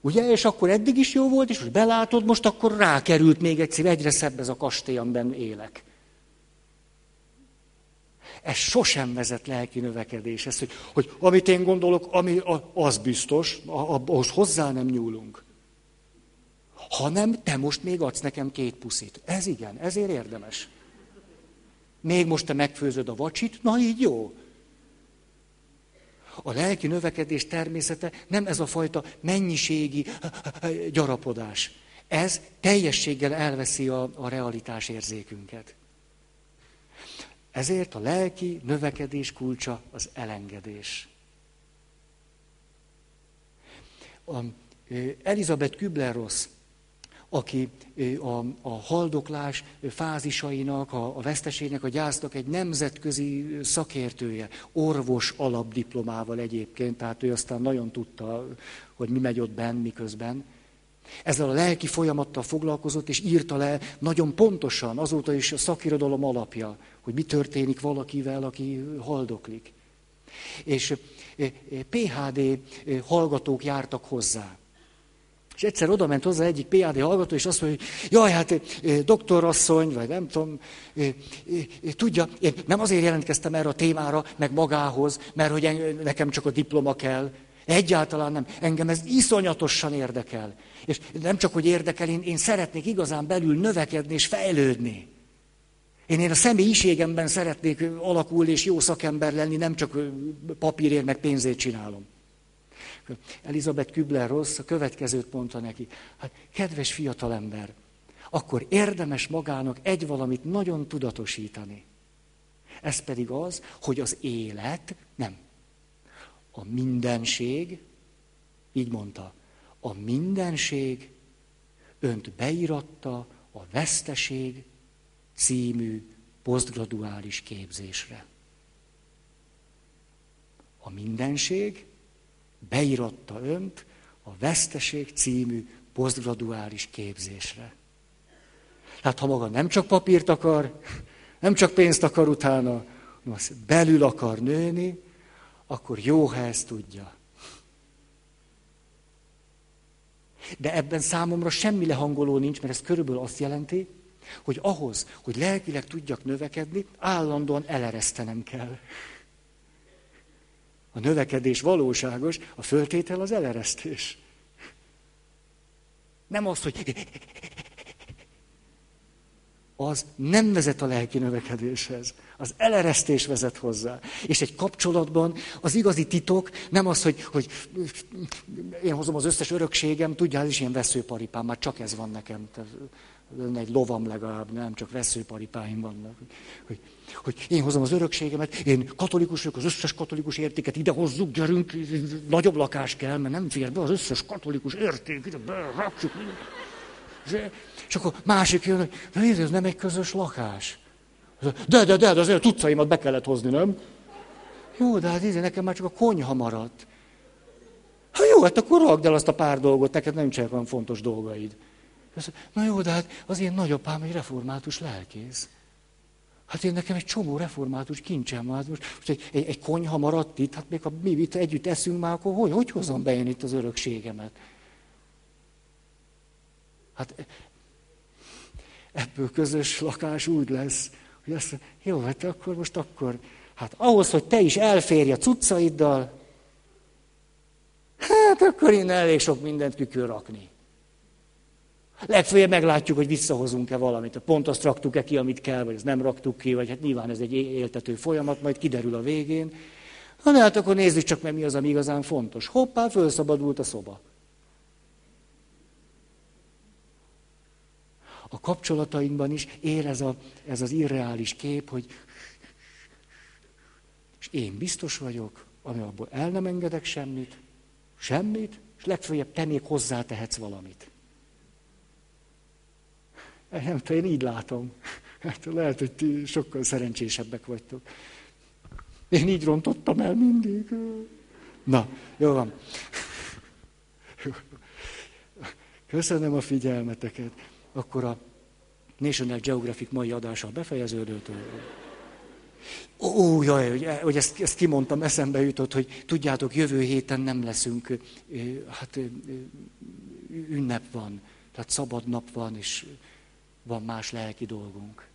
Ugye? És akkor eddig is jó volt, és most belátod, most akkor rákerült még egyszer, egyre szebb ez a kastély, amiben élek. Ez sosem vezet lelki növekedéshez, hogy, hogy amit én gondolok, ami az biztos, ahhoz hozzá nem nyúlunk hanem te most még adsz nekem két puszit. Ez igen, ezért érdemes. Még most te megfőzöd a vacsit, na így jó. A lelki növekedés természete nem ez a fajta mennyiségi gyarapodás. Ez teljességgel elveszi a, a realitás érzékünket. Ezért a lelki növekedés kulcsa az elengedés. A Elizabeth Kübler-Ross aki a, a haldoklás fázisainak, a, a veszteségnek, a gyásznak egy nemzetközi szakértője, orvos alapdiplomával egyébként, tehát ő aztán nagyon tudta, hogy mi megy ott benn, miközben. Ezzel a lelki folyamattal foglalkozott, és írta le nagyon pontosan, azóta is a szakirodalom alapja, hogy mi történik valakivel, aki haldoklik. És PHD hallgatók jártak hozzá. És egyszer oda ment hozzá egyik PAD hallgató, és azt mondja, hogy jaj, hát doktorasszony, vagy nem tudom, tudja, én nem azért jelentkeztem erre a témára, meg magához, mert hogy nekem csak a diploma kell. Egyáltalán nem. Engem ez iszonyatosan érdekel. És nem csak, hogy érdekel, én, én szeretnék igazán belül növekedni és fejlődni. Én, én a személyiségemben szeretnék alakulni és jó szakember lenni, nem csak papírért meg pénzét csinálom. Elizabeth Kübler-Ross a következőt mondta neki. Hát, kedves fiatalember, akkor érdemes magának egy valamit nagyon tudatosítani. Ez pedig az, hogy az élet, nem, a mindenség, így mondta, a mindenség önt beiratta a veszteség című posztgraduális képzésre. A mindenség beíratta önt a Veszteség című posztgraduális képzésre. Tehát ha maga nem csak papírt akar, nem csak pénzt akar utána, hanem belül akar nőni, akkor jó, ha ezt tudja. De ebben számomra semmi lehangoló nincs, mert ez körülbelül azt jelenti, hogy ahhoz, hogy lelkileg tudjak növekedni, állandóan eleresztenem kell. A növekedés valóságos, a föltétel az eleresztés. Nem az, hogy az nem vezet a lelki növekedéshez. Az eleresztés vezet hozzá. És egy kapcsolatban az igazi titok nem az, hogy, hogy én hozom az összes örökségem, tudja, ez is ilyen veszőparipám, már csak ez van nekem lenne egy lovam legalább, nem csak veszőparipáim vannak. Hogy, hogy én hozom az örökségemet, én katolikus vagyok, az összes katolikus értéket ide hozzuk, gyerünk, nagyobb lakás kell, mert nem fér be az összes katolikus érték, ide berakjuk. És akkor másik jön, hogy ez nem egy közös lakás. De, de, de, de azért a tudcaimat be kellett hozni, nem? Jó, de hát nekem már csak a konyha maradt. Ha jó, hát akkor rakd el azt a pár dolgot, neked nem csak olyan fontos dolgaid. Na jó, de hát az én nagyapám egy református lelkész. Hát én nekem egy csomó református kincsem van. Hát most, most egy, egy, egy konyha maradt itt, hát még ha mi itt együtt eszünk már, akkor hogy, hogy hozom be én itt az örökségemet? Hát ebből közös lakás úgy lesz, hogy azt mondja, jó, hát akkor most akkor, hát ahhoz, hogy te is elférj a cuccaiddal, hát akkor én elég sok mindent ki rakni. Legfőjebb meglátjuk, hogy visszahozunk-e valamit. Pont azt raktuk-e ki, amit kell, vagy ezt nem raktuk ki, vagy hát nyilván ez egy éltető folyamat, majd kiderül a végén. Na, hát akkor nézzük csak meg, mi az, ami igazán fontos. Hoppá, felszabadult a szoba. A kapcsolatainkban is ér ez, a, ez az irreális kép, hogy és én biztos vagyok, ami abból el nem engedek semmit, semmit, és legfőjebb te még hozzátehetsz valamit. Nem tudom, én így látom. Hát lehet, hogy ti sokkal szerencsésebbek vagytok. Én így rontottam el mindig. Na, jó van. Köszönöm a figyelmeteket. Akkor a National Geographic mai adása befejeződött. Ó, jaj, hogy ezt, ezt kimondtam, eszembe jutott, hogy tudjátok, jövő héten nem leszünk, hát ünnep van, tehát szabad nap van, és van más lelki dolgunk.